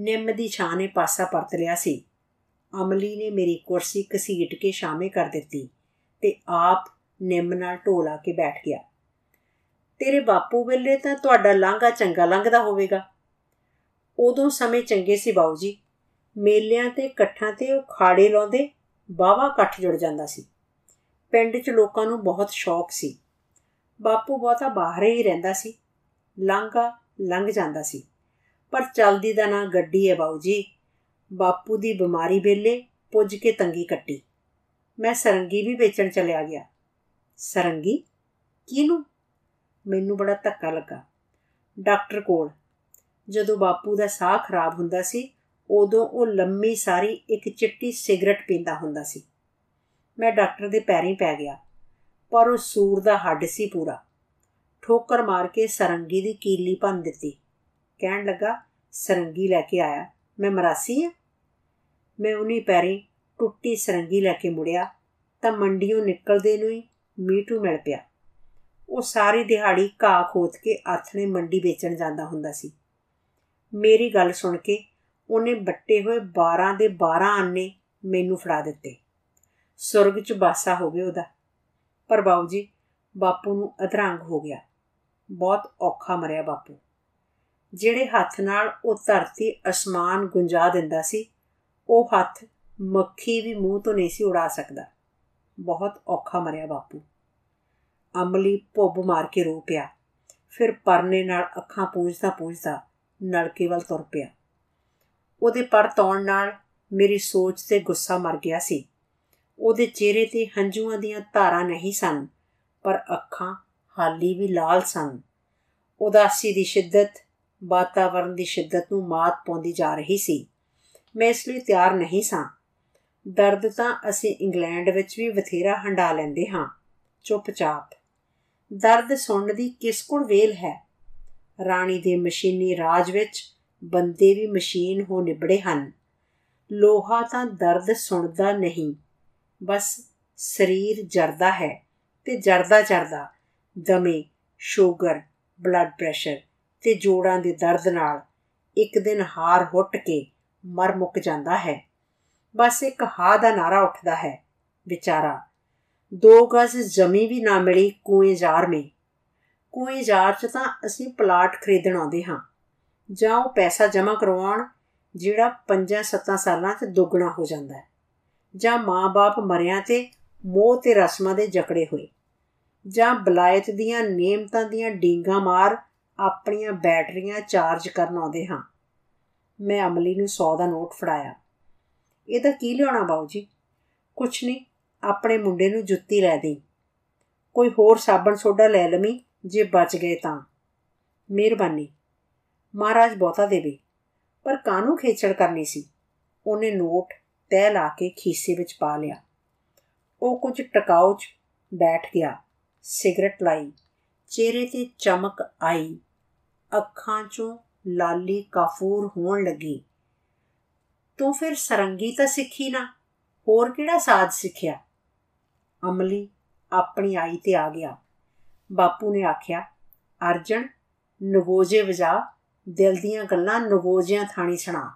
ਨਿੰਮ ਦੀ ਛਾਂ ਨੇ ਪਾਸਾ ਪਰਤ ਲਿਆ ਸੀ। ਅਮਲੀ ਨੇ ਮੇਰੀ ਕੁਰਸੀ ਘਸੀਟ ਕੇ ਸ਼ਾਮੇ ਕਰ ਦਿੱਤੀ ਤੇ ਆਪ ਨਿੰਮ ਨਾਲ ਢੋਲਾ ਕੇ ਬੈਠ ਗਿਆ। ਤੇਰੇ ਬਾਪੂ ਵੇਲੇ ਤਾਂ ਤੁਹਾਡਾ ਲਾਂਘਾ ਚੰਗਾ ਲੰਘਦਾ ਹੋਵੇਗਾ। ਉਦੋਂ ਸਮੇਂ ਚੰਗੇ ਸੀ ਬਾਊ ਜੀ। ਮੇਲਿਆਂ ਤੇ ਇਕੱਠਾਂ ਤੇ ਉਹ ਖਾੜੇ ਲਾਉਂਦੇ ਬਾਵਾ ਇਕੱਠ ਜੁੜ ਜਾਂਦਾ ਸੀ। ਪਿੰਡ 'ਚ ਲੋਕਾਂ ਨੂੰ ਬਹੁਤ ਸ਼ੌਕ ਸੀ। ਬਾਪੂ ਬਹੁਤਾ ਬਾਹਰ ਹੀ ਰਹਿੰਦਾ ਸੀ। ਲਾਂਘਾ ਲੰਘ ਜਾਂਦਾ ਸੀ। ਪਰ ਚਲਦੀ ਦਾ ਨਾਂ ਗੱਡੀ ਹੈ ਬਾਊ ਜੀ। ਬਾਪੂ ਦੀ ਬਿਮਾਰੀ ਵੇਲੇ ਪੁੱਜ ਕੇ ਤੰਗੀ ਕੱਟੀ। ਮੈਂ ਸਰੰਗੀ ਵੀ ਵੇਚਣ ਚਲਿਆ ਗਿਆ। ਸਰੰਗੀ? ਕਿਹਨੂੰ? ਮੈਨੂੰ ਬੜਾ ਧੱਕਾ ਲੱਗਾ। ਡਾਕਟਰ ਕੋਲ। ਜਦੋਂ ਬਾਪੂ ਦਾ ਸਾਹ ਖਰਾਬ ਹੁੰਦਾ ਸੀ, ਉਦੋਂ ਉਹ ਲੰਮੀ ਸਾਰੀ ਇੱਕ ਚਿੱਟੀ ਸਿਗਰਟ ਪੀਂਦਾ ਹੁੰਦਾ ਸੀ। ਮੈਂ ਡਾਕਟਰ ਦੇ ਪੈਰੀਂ ਪੈ ਗਿਆ। ਪਰ ਉਹ ਸੂਰ ਦਾ ਹੱਡ ਸੀ ਪੂਰਾ। ਠੋਕਰ ਮਾਰ ਕੇ ਸਰੰਗੀ ਦੀ ਕੀਲੀ ਭੰਨ ਦਿੱਤੀ। ਕਹਿਣ ਲੱਗਾ, ਸਰੰਗੀ ਲੈ ਕੇ ਆਇਆ। ਮੈਂ ਮਰਾਸੀ ਆ? ਮੈਂ ਉਨੀ ਪੈਰੀ ਟੁੱਟੀ ਸਰੰਗੀ ਲੈ ਕੇ ਮੁੜਿਆ, ਤਾਂ ਮੰਡੀੋਂ ਨਿਕਲਦੇ ਨੂੰ ਹੀ ਮੀਟੂ ਮਿਲ ਪਿਆ। ਉਹ ਸਾਰੀ ਦਿਹਾੜੀ ਘਾਹ ਖੋਤ ਕੇ ਆਥਣੇ ਮੰਡੀ ਵੇਚਣ ਜਾਂਦਾ ਹੁੰਦਾ ਸੀ। ਮੇਰੀ ਗੱਲ ਸੁਣ ਕੇ ਉਹਨੇ ਬੱਟੇ ਹੋਏ 12 ਦੇ 12 ਆਨੇ ਮੈਨੂੰ ਫੜਾ ਦਿੱਤੇ। ਸੁਰਗ 'ਚ ਬਾਸਾ ਹੋਵੇ ਉਹਦਾ। ਪਰ ਬਾਊ ਜੀ, ਬਾਪੂ ਨੂੰ ਅਧਰੰਗ ਹੋ ਗਿਆ। ਬਹੁਤ ਔਖਾ ਮਰਿਆ ਬਾਪੂ। ਜਿਹੜੇ ਹੱਥ ਨਾਲ ਉਹ ਧਰਤੀ ਅਸਮਾਨ ਗੁੰਜਾ ਦਿੰਦਾ ਸੀ, ਉਹ ਹੱਥ ਮੱਖੀ ਵੀ ਮੂੰਹ ਤੋਂ ਨਹੀਂ ਸੀ ਉਡਾ ਸਕਦਾ। ਬਹੁਤ ਔਖਾ ਮਰਿਆ ਬਾਪੂ। ਅਮਲੀ ਭੁੱਬ ਮਾਰ ਕੇ ਰੋ ਪਿਆ। ਫਿਰ ਪਰਨੇ ਨਾਲ ਅੱਖਾਂ ਪੂੰਝਦਾ ਪੂੰਝਦਾ ਨਲਕੇ ਵੱਲ ਤੁਰ ਪਿਆ। ਉਹਦੇ ਪਰ ਤੌਣ ਨਾਲ ਮੇਰੀ ਸੋਚ ਤੇ ਗੁੱਸਾ ਮਰ ਗਿਆ ਸੀ। ਉਹਦੇ ਚਿਹਰੇ ਤੇ ਹੰਝੂਆਂ ਦੀਆਂ ਧਾਰਾਂ ਨਹੀਂ ਸਨ, ਪਰ ਅੱਖਾਂ ਹਾਲੀ ਵੀ ਲਾਲ ਸਨ। ਉਦਾਸੀ ਦੀ ਸ਼ਿੱਦਤ ਵਾਤਾਵਰਣ ਦੀ ਸ਼ਿੱਦਤ ਨੂੰ ਮਾਤ ਪਾਉਂਦੀ ਜਾ ਰਹੀ ਸੀ। ਮੈਂ ਇਸ ਲਈ ਤਿਆਰ ਨਹੀਂ ਸਾਂ। ਦਰਦ ਤਾਂ ਅਸੀਂ ਇੰਗਲੈਂਡ ਵਿੱਚ ਵੀ ਬਥੇਰਾ ਹੰਡਾ ਲੈਂਦੇ ਹਾਂ। ਚੁੱਪਚਾਪ। ਦਰਦ ਸੁਣਨ ਦੀ ਕਿਸ ਕੋਲ ਵੇਲ ਹੈ? ਰਾਣੀ ਦੇ ਮਸ਼ੀਨੀ ਰਾਜ ਵਿੱਚ ਬੰਦੇ ਵੀ ਮਸ਼ੀਨ ਹੋ ਨਿਬੜੇ ਹਨ। ਲੋਹਾ ਤਾਂ ਦਰਦ ਸੁਣਦਾ ਨਹੀਂ। ਬਸ ਸਰੀਰ ਜਰਦਾ ਹੈ ਤੇ ਜਰਦਾ ਜਰਦਾ ਦਮੇ, ਸ਼ੂਗਰ, ਬਲੱਡ ਪ੍ਰੈਸ਼ਰ ਤੇ ਜੋੜਾਂ ਦੇ ਦਰਦ ਨਾਲ ਇੱਕ ਦਿਨ ਹਾਰ ਹੁੱਟ ਕੇ ਮਰ ਮੁੱਕ ਜਾਂਦਾ ਹੈ। ਬਸ ਇੱਕ ਹਾ ਦਾ ਨਾਰਾ ਉੱਠਦਾ ਹੈ, ਵਿਚਾਰਾ। ਦੋ ਗਜ਼ ਜ਼ਮੀਨ ਵੀ ਨਾ ਮਿਲੀ ਕੂਏ ਜ਼ਾਰ ਮੇ। ਕੂਏ ਜ਼ਾਰ ਚ ਤਾਂ ਅਸੀਂ ਪਲਾਟ ਖਰੀਦਣ ਆਉਂਦੇ ਹਾਂ, ਜਾਂ ਉਹ ਪੈਸਾ ਜਮ੍ਹਾਂ ਕਰਵਾਉਣ ਜਿਹੜਾ 5-7 ਸਾਲਾਂ 'ਚ ਦੁੱਗਣਾ ਹੋ ਜਾਂਦਾ ਹੈ, ਜਾਂ ਮਾਂ-ਬਾਪ ਮਰਿਆਂ ਤੇ ਮੋਹ ਤੇ ਰਸਮਾਂ ਦੇ ਜਕੜੇ ਹੋਏ, ਜਾਂ ਬਲਾਇਤ ਦੀਆਂ ਨੇਮਤਾਂ ਦੀਆਂ ਡੀਂਗਾ ਮਾਰ ਆਪਣੀਆਂ ਬੈਟਰੀਆਂ ਚਾਰਜ ਕਰਨ ਆਉਂਦੇ ਹਾਂ। ਮੈਂ ਅਮਲੀ ਨੂੰ 100 ਦਾ ਨੋਟ ਫੜਾਇਆ। ਇਹਦਾ ਕੀ ਲਿਆਉਣਾ ਬਾਊ ਜੀ ਕੁਛ ਨਹੀਂ, ਆਪਣੇ ਮੁੰਡੇ ਨੂੰ ਜੁੱਤੀ ਲੈ ਦੇ ਕੋਈ ਹੋਰ ਸਾਬਣ ਸੋਡਾ ਲੈ ਲਵੀਂ, ਜੇ ਬਚ ਗਏ ਤਾਂ। ਮਿਹਰਬਾਨੀ। ਮਹਾਰਾਜ ਬਹੁਤਾ ਦੇਵੇ। ਪਰ ਕਾਨੂੰ ਖੇਚੜ ਕਰਨੀ ਸੀ? ਉਹਨੇ ਨੋਟ ਤੈ ਲਾ ਕੇ ਖੀਸੇ ਵਿੱਚ ਪਾ ਲਿਆ। ਉਹ ਕੁਝ ਟਿਕਾਉ 'ਚ ਬੈਠ ਗਿਆ। ਸਿਗਰਟ ਲਾਈ। ਚਿਹਰੇ ਤੇ ਚਮਕ ਆਈ। ਅੱਖਾਂ 'ਚੋਂ ਲਾਲੀ ਕਾਫੂਰ ਹੋਣ ਲੱਗੀ। ਤੂੰ ਫਿਰ ਸਰੰਗੀ ਤਾਂ ਸਿੱਖੀ ਨਾ, ਹੋਰ ਕਿਹੜਾ ਸਾਜ਼ ਸਿੱਖਿਆ? ਅਮਲੀ ਆਪਣੀ ਆਈ ਤੇ ਆ ਗਿਆ। ਬਾਪੂ ਨੇ ਆਖਿਆ, ਅਰਜਨ ਨਗੋਜੇ ਵਜਾ, ਦਿਲ ਦੀਆਂ ਗੱਲਾਂ ਨਗੋਜਿਆਂ ਥਾਣੀ ਸੁਣਾ।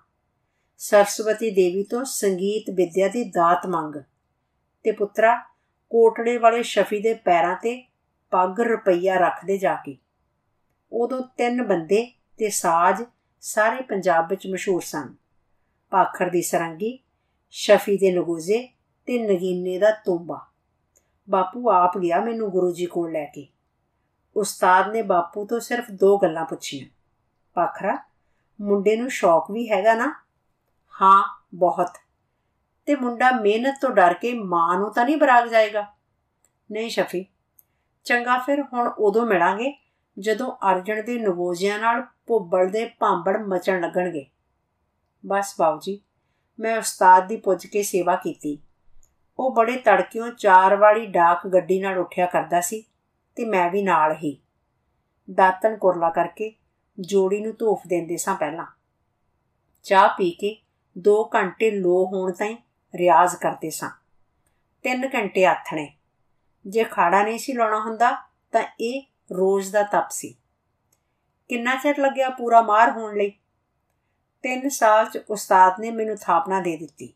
ਸਰਸਵਤੀ ਦੇਵੀ ਤੋਂ ਸੰਗੀਤ ਵਿਦਿਆ ਦੀ ਦਾਤ ਮੰਗ। ਤੇ ਪੁੱਤਰਾ, ਕੋਟੜੇ ਵਾਲੇ ਸ਼ਫੀ ਦੇ ਪੈਰਾਂ ਤੇ ਪੱਗ ਰੁਪਈਆ ਰੱਖਦੇ ਜਾ ਕੇ। ਉਦੋਂ ਤਿੰਨ ਬੰਦੇ ਤੇ ਸਾਜ਼ ਸਾਰੇ ਪੰਜਾਬ ਵਿੱਚ ਮਸ਼ਹੂਰ ਸਨ। ਪਾਖਰ ਦੀ ਸਰੰਗੀ, ਸ਼ਫੀ ਦੇ ਨਗੋਜ਼ੇ ਤੇ ਨਗੀਨੇ ਦਾ ਤੁੰਬਾ। ਬਾਪੂ ਆਪ ਗਿਆ ਮੈਨੂੰ ਗੁਰੂ ਜੀ ਕੋਲ ਲੈ ਕੇ। ਉਸਤਾਦ ਨੇ ਬਾਪੂ ਤੋਂ ਸਿਰਫ ਦੋ ਗੱਲਾਂ ਪੁੱਛੀਆਂ। ਪਾਖਰਾ ਮੁੰਡੇ ਨੂੰ ਸ਼ੌਕ ਵੀ ਹੈਗਾ ਨਾ? ਹਾਂ, ਬਹੁਤ। ਤੇ ਮੁੰਡਾ ਮਿਹਨਤ ਤੋਂ ਡਰ ਕੇ ਮਾਂ ਨੂੰ ਤਾਂ ਨਹੀਂ ਬਰਾਗ ਜਾਏਗਾ? ਨਹੀਂ ਸ਼ਫੀ, ਚੰਗਾ ਫਿਰ ਹੁਣ ਉਦੋਂ ਮਿਲਾਂਗੇ ਜਦੋਂ ਅਰਜਨ ਦੇ ਨਵੋਜਿਆਂ ਨਾਲ ਭੁੱਬਲ ਦੇ ਭਾਂਬੜ ਮਚਣ ਲੱਗਣਗੇ। ਬਸ ਬਾਉ ਜੀ ਮੈਂ ਉਸਤਾਦ ਦੀ ਪੁੱਜ ਕੇ ਸੇਵਾ ਕੀਤੀ। ਉਹ ਬੜੇ ਤੜਕਿਓਂ ਚਾਰ ਵਾਲੀ ਡਾਕ ਗੱਡੀ ਨਾਲ ਉੱਠਿਆ ਕਰਦਾ ਸੀ ਤੇ ਮੈਂ ਵੀ ਨਾਲ ਹੀ। ਦਾਤਨ ਕੁਰਲਾ ਕਰਕੇ ਜੋੜੀ ਨੂੰ ਧੂਫ ਦਿੰਦੇ ਸਾਂ ਪਹਿਲਾਂ। ਚਾਹ ਪੀ ਕੇ 2 ਘੰਟੇ ਲੋ ਹੋਣ ਤਾਈਂ ਰਿਆਜ਼ ਕਰਦੇ ਸਾਂ। 3 ਘੰਟੇ ਆਥਣੇ। ਜੇ ਖਾੜਾ ਨਹੀਂ ਸੀ ਲਾਉਣਾ ਹੁੰਦਾ ਤਾਂ ਇਹ ਰੋਜ਼ ਦਾ ਤਪ ਸੀ। ਕਿੰਨਾ ਚਿਰ ਲੱਗਿਆ ਪੂਰਾ ਮਾਰ ਹੋਣ ਲਈ? 3 ਸਾਲ ਚ ਉਸਤਾਦ ਨੇ ਮੈਨੂੰ ਥਾਪਨਾ ਦੇ ਦਿੱਤੀ।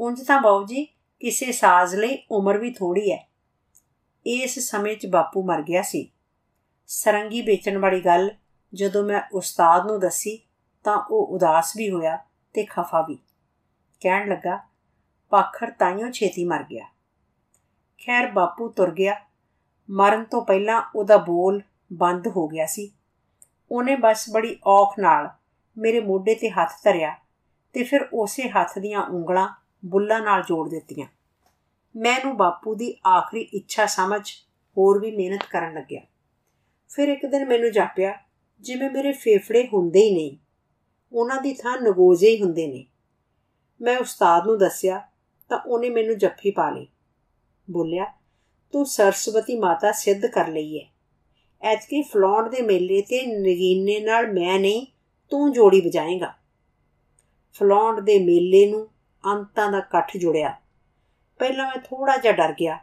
ਉਂਝ ਤਾਂ ਬਾਉ ਜੀ, ਕਿਸੇ ਸਾਜ਼ ਲਈ ਉਮਰ ਵੀ ਥੋੜੀ ਹੈ ਇਸ ਸਮੇਂ 'ਚ ਬਾਪੂ ਮਰ ਗਿਆ ਸੀ। ਸਰੰਗੀ ਵੇਚਣ ਵਾਲੀ ਗੱਲ ਜਦੋਂ ਮੈਂ ਉਸਤਾਦ ਨੂੰ ਦੱਸੀ ਤਾਂ ਉਹ ਉਦਾਸ ਵੀ ਹੋਇਆ ਤੇ ਖਫਾ ਵੀ। ਕਹਿਣ ਲੱਗਾ, ਪਾਖਰ ਤਾਈਓ ਛੇਤੀ ਮਰ ਗਿਆ। ਖੈਰ, ਬਾਪੂ ਤੁਰ ਗਿਆ। ਮਰਨ ਤੋਂ ਪਹਿਲਾਂ ਉਹਦਾ ਬੋਲ ਬੰਦ ਹੋ ਗਿਆ ਸੀ। ਉਹਨੇ ਬਸ ਬੜੀ ਔਖ ਨਾਲ ਮੇਰੇ ਮੋਢੇ ਤੇ ਹੱਥ ਧਰਿਆ ਤੇ ਫਿਰ ਉਸੇ ਹੱਥ ਦੀਆਂ ਉਂਗਲਾਂ ਬੁੱਲਾਂ ਨਾਲ ਜੋੜ ਦਿੱਤੀਆਂ। ਮੈਨੂੰ ਬਾਪੂ ਦੀ ਆਖਰੀ ਇੱਛਾ ਸਮਝ ਹੋਰ ਵੀ ਮਿਹਨਤ ਕਰਨ ਲੱਗਿਆ। ਫਿਰ ਇੱਕ ਦਿਨ ਮੈਨੂੰ ਜਾਪਿਆ, ਜਿਵੇਂ ਮੇਰੇ ਫੇਫੜੇ ਹੁੰਦੇ ਹੀ ਨਹੀਂ, ਉਹਨਾਂ ਦੀ ਥਾਂ ਨਗੋਜੇ ਹੀ ਹੁੰਦੇ ਨੇ। ਮੈਂ ਉਸਤਾਦ ਨੂੰ ਦੱਸਿਆ ਤਾਂ ਉਹਨੇ ਮੈਨੂੰ ਜੱਫੀ ਪਾ ਲਈ। ਬੋਲਿਆ ਤੂੰ ਸਰਸਵਤੀ ਮਾਤਾ ਸਿੱਧ ਕਰ ਲਈ ਹੈ ਐਤਕੀ ਫਲੌਂਡ ਦੇ ਮੇਲੇ ਤੇ ਨਗੀਨੇ ਨਾਲ ਮੈਂ ਨਹੀਂ, ਤੂੰ ਜੋੜੀ ਵਜਾਏਗਾ। ਫਲੌਂਡ ਦੇ ਮੇਲੇ ਨੂੰ ਅੰਤਾਂ ਦਾ ਇਕੱਠ ਜੁੜਿਆ। ਪਹਿਲਾਂ ਮੈਂ ਥੋੜਾ ਜਿਹਾ ਡਰ ਗਿਆ,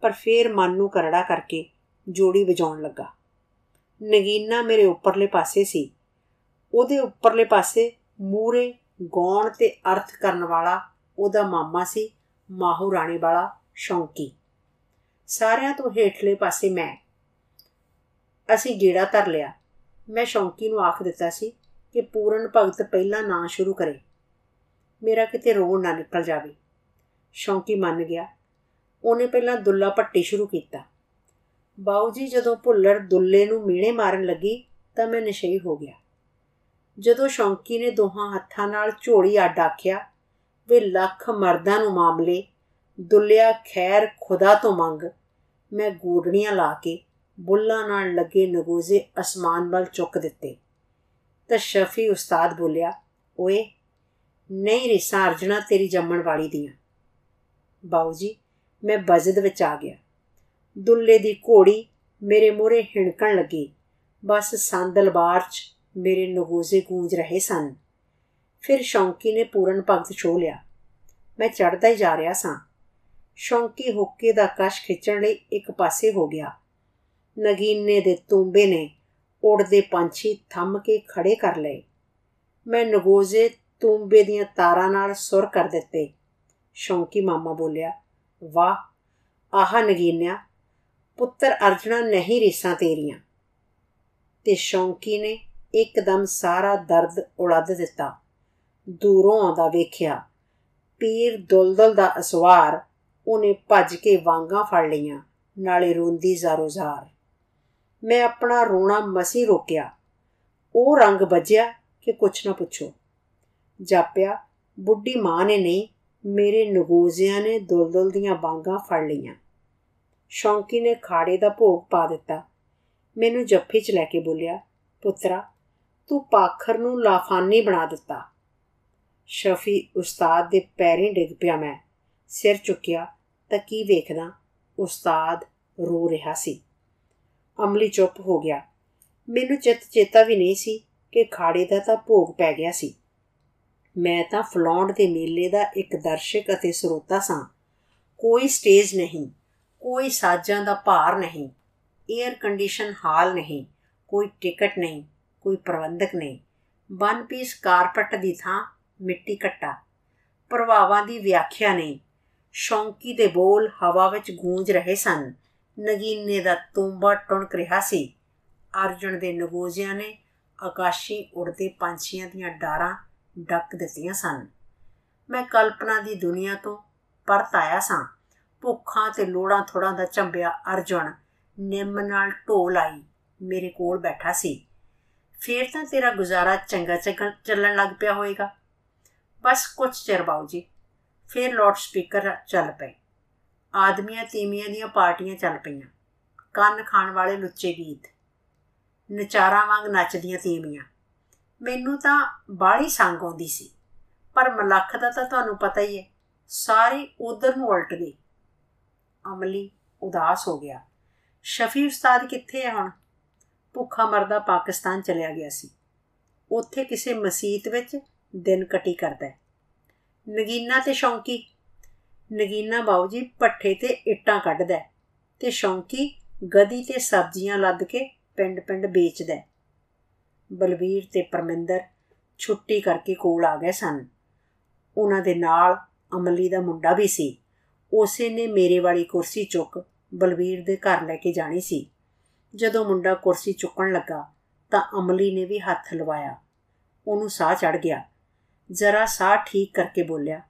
ਪਰ ਫੇਰ ਮਨ ਨੂੰ ਕਰੜਾ ਕਰਕੇ ਜੋੜੀ ਵਜਾਉਣ ਲੱਗਾ। ਨਗੀਨਾ ਮੇਰੇ ਉੱਪਰਲੇ ਪਾਸੇ ਸੀ। ਉਹਦੇ ਉੱਪਰਲੇ ਪਾਸੇ ਮੂਰੇ ਗੌਣ ਤੇ ਅਰਥ ਕਰਨ ਵਾਲਾ ਉਹਦਾ ਮਾਮਾ ਸੀ, ਮਾਹੂ ਰਾਣੇ ਵਾਲਾ ਸ਼ੌਂਕੀ। ਸਾਰਿਆਂ ਤੋਂ ਹੇਠਲੇ ਪਾਸੇ ਮੈਂ। ਅਸੀਂ ਗੇੜਾ ਧਰ ਲਿਆ। ਮੈਂ ਸ਼ੌਂਕੀ ਨੂੰ ਆਖ ਦਿੱਤਾ ਸੀ ਕਿ ਪੂਰਨ ਭਗਤ ਪਹਿਲਾਂ ਨਾ ਸ਼ੁਰੂ ਕਰੇ। ਮੇਰਾ ਕਿਤੇ ਰੋਣ ਨਾ ਨਿਕਲ ਜਾਵੇ। ਸ਼ੌਂਕੀ ਮੰਨ ਗਿਆ। ਉਹਨੇ ਪਹਿਲਾਂ ਦੁੱਲਾ ਪੱਟੀ ਸ਼ੁਰੂ ਕੀਤਾ। ਬਾਉ ਜੀ ਜਦੋਂ ਭੁੱਲਰ ਦੁੱਲੇ ਨੂੰ ਮੀਣੇ ਮਾਰਨ ਲੱਗੀ ਤਾਂ ਮੈਂ ਨਸ਼ਈ ਹੋ ਗਿਆ। ਜਦੋਂ ਸ਼ੌਂਕੀ ਨੇ ਦੋਹਾਂ ਹੱਥਾਂ ਨਾਲ ਝੋਲੀ ਅੱਡ ਆਖਿਆ, ਵੇ ਲੱਖ ਮਰਦਾਂ ਨੂੰ ਮਾਮਲੇ, ਦੁੱਲਿਆ ਖੈਰ ਖੁਦਾ ਤੋਂ ਮੰਗ ਮੈਂ ਗੂੜਣੀਆਂ ਲਾ ਕੇ ਬੁੱਲਾਂ ਨਾਲ ਲੱਗੇ ਨਗੋਜ਼ੇ ਅਸਮਾਨ ਵੱਲ ਚੁੱਕ ਦਿੱਤੇ। ਤਾਂ ਸ਼ਫੀ ਉਸਤਾਦ ਬੋਲਿਆ, ਓਏ, ਨਹੀਂ ਰਿਸਾ ਅਰਜਣਾ ਤੇਰੀ ਜੰਮਣ ਵਾਲੀ ਦੀਆਂ। ਬਾਉ ਜੀ, ਮੈਂ ਬਜਦ ਵਿੱਚ ਆ ਗਿਆ। ਦੁੱਲੇ ਦੀ ਘੋੜੀ ਮੇਰੇ ਮੂਹਰੇ ਹਿਣਕਣ ਲੱਗੀ। ਬਸ ਸੰਦਲਬਾਰ 'ਚ ਮੇਰੇ ਨਗੋਜ਼ੇ ਗੂੰਜ ਰਹੇ ਸਨ। ਫਿਰ ਸ਼ੌਂਕੀ ਨੇ ਪੂਰਨ ਭਗਤ ਛੋ ਲਿਆ। ਮੈਂ ਚੜਦਾ ਹੀ ਜਾ ਰਿਹਾ ਸਾਂ। ਸ਼ੌਂਕੀ ਹੁੱਕੇ ਦਾ ਕਸ਼ ਖਿੱਚਣ ਲਈ ਇੱਕ ਪਾਸੇ ਹੋ ਗਿਆ। ਨਗੀਨੇ ਦੇ ਤੁੰਬੇ ਨੇ ਉੜਦੇ ਪੰਛੀ ਥੰਮ ਕੇ ਖੜੇ ਕਰ ਲਏ। ਮੈਂ ਨਗੋਜ਼ੇ ਤੁੰਬੇ ਦੀਆਂ ਤਾਰਾਂ ਨਾਲ ਸੁਰ ਕਰ ਦਿੱਤੇ। ਸ਼ੌਂਕੀ ਮਾਮਾ ਬੋਲਿਆ, ਵਾਹ, ਆਹ ਨਗੀਨਿਆ, ਪੁੱਤਰ ਅਰਜਣਾ ਨਹੀਂ ਰੀਸਾਂ ਤੇਰੀਆਂ। ਤੇ ਸ਼ੌਂਕੀ ਨੇ ਇੱਕਦਮ ਸਾਰਾ ਦਰਦ ਉਲੱਦ ਦਿੱਤਾ। ਦੂਰੋਂ ਆਉਂਦਾ ਵੇਖਿਆ, ਪੀਰ ਦੁਲਦਲ ਦਾ ਅਸਵਾਰ ਉਹਨੇ ਭੱਜ ਕੇ ਵਾਂਗਾ ਫੜ ਲਈਆਂ, ਨਾਲੇ ਰੋਂਦੀ ਜ਼ਾਰੋ-ਜ਼ਾਰ ਮੈਂ ਆਪਣਾ ਰੋਣਾ ਮਸੀ ਰੋਕਿਆ। ਉਹ ਰੰਗ ਵੱਜਿਆ ਕਿ ਕੁਛ ਨਾ ਪੁੱਛੋ। ਜਾਪਿਆ, ਬੁੱਢੀ ਮਾਂ ਨੇ ਨਹੀਂ, ਮੇਰੇ ਨਗੋਜ਼ਿਆਂ ਨੇ ਦੁਲਦਲ ਦੀਆਂ ਬਾਂਗਾਂ ਫੜ ਲਈਆਂ। ਸ਼ੌਂਕੀ ਨੇ ਖਾੜੇ ਦਾ ਭੋਗ ਪਾ ਦਿੱਤਾ। ਮੈਨੂੰ ਜੱਫੀ 'ਚ ਲੈ ਕੇ ਬੋਲਿਆ, ਪੁੱਤਰਾ, ਤੂੰ ਪਾਖਰ ਨੂੰ ਲਾਫਾਨੀ ਬਣਾ ਦਿੱਤਾ। ਸ਼ਫੀ ਉਸਤਾਦ ਦੇ ਪੈਰੀਂ ਡਿੱਗ ਪਿਆ ਮੈਂ। ਸਿਰ ਚੁੱਕਿਆ ਤਾਂ ਕੀ ਵੇਖਦਾ? ਉਸਤਾਦ ਰੋ ਰਿਹਾ ਸੀ। ਅਮਲੀ ਚੁੱਪ ਹੋ ਗਿਆ। ਮੈਨੂੰ ਚਿੱਤ ਚੇਤਾ ਵੀ ਨਹੀਂ ਸੀ ਕਿ ਖਾੜੇ ਦਾ ਤਾਂ ਭੋਗ ਪੈ ਗਿਆ ਸੀ। ਮੈਂ ਤਾਂ ਫਲੌਂਡ ਦੇ ਮੇਲੇ ਦਾ ਇੱਕ ਦਰਸ਼ਕ ਅਤੇ ਸਰੋਤਾ ਸਾਂ। ਕੋਈ ਸਟੇਜ ਨਹੀਂ, ਕੋਈ ਸਾਜ਼ਾਂ ਦਾ ਭਾਰ ਨਹੀਂ 에ਅਰ ਕੰਡੀਸ਼ਨ ਹਾਲ ਨਹੀਂ, ਕੋਈ ਟਿਕਟ ਨਹੀਂ, ਕੋਈ ਪ੍ਰਬੰਧਕ ਨਹੀਂ। ਵਨ ਪੀਸ ਕਾਰਪਟ ਦੀ ਥਾਂ ਮਿੱਟੀ ਕੱਟਾ ਪ੍ਰਭਾਵਾਂ ਦੀ ਵਿਆਖਿਆ ਨਹੀਂ। ਸ਼ੌਂਕੀ ਦੇ ਬੋਲ ਹਵਾ ਵਿੱਚ ਗੂੰਜ ਰਹੇ ਸਨ। ਨਗੀਨੇ ਦਾ ਤੁੰਬਾ ਟੁਣਕ ਰਿਹਾ ਸੀ। ਅਰਜੁਨ ਦੇ ਨਗੋਜ਼ਿਆਂ ਨੇ ਆਕਾਸ਼ੀ ਉੜਦੇ ਪੰਛੀਆਂ ਦੀਆਂ ਡਾਰਾਂ ਡੱਕ ਦਿੱਤੀਆਂ ਸਨ। ਮੈਂ ਕਲਪਨਾ ਦੀ ਦੁਨੀਆ ਤੋਂ ਪਰਤ ਆਇਆ ਸਾਂ। ਭੁੱਖਾਂ ਤੇ ਲੋੜਾਂ ਥੋੜਾਂ ਦਾ ਚੰਬਿਆ ਅਰਜੁਨ ਨਿੰਮ ਨਾਲ ਢੋਲ ਆਈ, ਮੇਰੇ ਕੋਲ ਬੈਠਾ ਸੀ। ਫੇਰ ਤਾਂ ਤੇਰਾ ਗੁਜ਼ਾਰਾ ਚੰਗਾ ਚੰਗਾ ਚੱਲਣ ਲੱਗ ਪਿਆ ਹੋਵੇਗਾ ਬਸ ਕੁਝ ਚਿਰ ਬਾਉ ਜੀ। ਫਿਰ ਲਾਊਡ ਸਪੀਕਰ ਚੱਲ ਪਏ। ਆਦਮੀਆਂ ਤੀਮੀਆਂ ਦੀਆਂ ਪਾਰਟੀਆਂ ਚੱਲ ਪਈਆਂ। ਕੰਨ ਖਾਣ ਵਾਲੇ ਲੁੱਚੇ ਗੀਤ। ਨਚਾਰਾਂ ਵਾਂਗ ਨੱਚਦੀਆਂ ਤੀਮੀਆਂ ਮੈਨੂੰ ਤਾਂ ਬਾੜੀ ਸੰਗ ਆਉਂਦੀ ਸੀ। ਪਰ ਮਲੱਖ ਦਾ ਤਾਂ ਤੁਹਾਨੂੰ ਪਤਾ ਹੀ ਹੈ, ਸਾਰੇ ਉਧਰ ਨੂੰ ਉਲਟ ਗਏ। ਅਮਲੀ ਉਦਾਸ ਹੋ ਗਿਆ। ਸ਼ਫੀ ਉਸਤਾਦ ਕਿੱਥੇ ਹੈ ਹੁਣ? ਭੁੱਖਾ ਮਰਦਾ ਪਾਕਿਸਤਾਨ ਚਲਿਆ ਗਿਆ ਸੀ। ਉੱਥੇ ਕਿਸੇ ਮਸਜਿਦ ਵਿੱਚ ਦਿਨ ਕਟੀ ਕਰਦਾ ਨਗੀਨਾ ਤੇ ਸ਼ੌਂਕੀ। ਨਗੀਨਾ ਬਾਉ ਜੀ ਪੱਠੇ ਤੇ ਇੱਟਾਂ ਕੱਢਦਾ ਤੇ ਸ਼ੌਂਕੀ ਗਦੀ ਤੇ ਸਬਜ਼ੀਆਂ ਲੱਦ ਕੇ ਪਿੰਡ-ਪਿੰਡ ਵੇਚਦਾ ਬਲਵੀਰ ਤੇ ਪਰਮਿੰਦਰ ਛੁੱਟੀ ਕਰਕੇ ਕੋਲ ਆ ਗਏ ਸਨ। ਉਹਨਾਂ ਦੇ ਨਾਲ ਅਮਲੀ ਦਾ ਮੁੰਡਾ ਵੀ ਸੀ। ਉਸੇ ਨੇ ਮੇਰੇ ਵਾਲੀ ਕੁਰਸੀ ਚੁੱਕ ਬਲਵੀਰ ਦੇ ਘਰ ਲੈ ਕੇ ਜਾਣੀ ਸੀ। ਜਦੋਂ ਮੁੰਡਾ ਕੁਰਸੀ ਚੁੱਕਣ ਲੱਗਾ ਤਾਂ ਅਮਲੀ ਨੇ ਵੀ ਹੱਥ ਲਵਾਇਆ। ਉਹਨੂੰ ਸਾਹ ਚੜ ਗਿਆ। ਜ਼ਰਾ ਸਾਹ ਠੀਕ ਕਰਕੇ ਬੋਲਿਆ,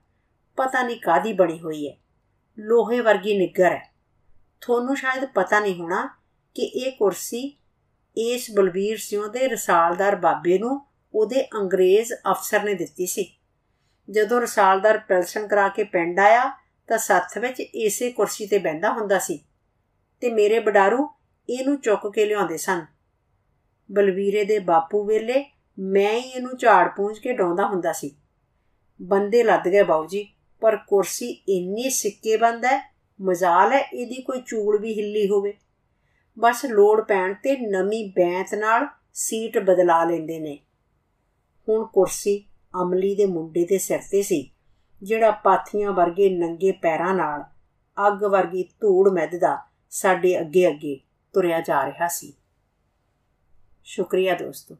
ਪਤਾ ਨਹੀਂ ਕਾਦੀ ਬਣੀ ਹੋਈ ਹੈ ਲੋਹੇ ਵਰਗੀ ਨਿੱਗਰ ਹੈ ਤੁਹਾਨੂੰ ਸ਼ਾਇਦ ਪਤਾ ਨਹੀਂ ਹੋਣਾ ਕਿ ਇਹ ਕੁਰਸੀ ਇਸ ਬਲਬੀਰ ਸਿੰਘ ਦੇ ਰਸਾਲਦਾਰ ਬਾਬੇ ਨੂੰ ਉਹਦੇ ਅੰਗਰੇਜ਼ ਅਫਸਰ ਨੇ ਦਿੱਤੀ ਸੀ। ਜਦੋਂ ਰਸਾਲਦਾਰ ਪੈਲਸਨ ਕਰਾ ਕੇ ਪਿੰਡ ਆਇਆ, ਤਾਂ ਸੱਥ ਵਿੱਚ ਇਸੇ ਕੁਰਸੀ ਤੇ ਬੈੰਦਾ ਹੁੰਦਾ ਸੀ ਤੇ ਮੇਰੇ ਬਡਾਰੂ ਇਹਨੂੰ ਚੁੱਕ ਕੇ ਲਿਆਉਂਦੇ ਸਨ। ਬਲਵੀਰੇ ਦੇ ਬਾਪੂ ਵੇਲੇ ਮੈਂ ਹੀ ਇਹਨੂੰ ਝਾੜ ਪੂੰਝ ਕੇ ਡਾਉਂਦਾ ਹੁੰਦਾ ਸੀ। ਬੰਦੇ ਲੱਦ ਗਏ ਬਾਉ ਜੀ, ਪਰ ਕੁਰਸੀ ਇੰਨੀ ਸਿੱਕੇ ਬੰਦ ਹੈ, ਮਜ਼ਾਲ ਹੈ ਇਹਦੀ ਕੋਈ ਚੂੜ ਵੀ ਹਿੱਲੀ ਹੋਵੇ। ਬਸ ਲੋੜ ਪੈਣ ਤੇ ਨਵੀਂ ਬੈਂਤ ਨਾਲ ਸੀਟ ਬਦਲਾ ਲੈਂਦੇ ਨੇ। ਹੁਣ ਕੁਰਸੀ ਅਮਲੀ ਦੇ ਮੁੰਡੇ ਦੇ ਸਿਰ ਤੇ ਸੀ, ਜਿਹੜਾ ਪਾਥੀਆਂ ਵਰਗੇ ਨੰਗੇ ਪੈਰਾਂ ਨਾਲ ਅੱਗ ਵਰਗੀ ਧੂੜ ਮਿੱਧਦਾ ਸਾਡੇ ਅੱਗੇ ਅੱਗੇ ਤੁਰਿਆ ਜਾ ਰਿਹਾ ਸੀ। ਸ਼ੁਕਰੀਆ ਦੋਸਤੋ।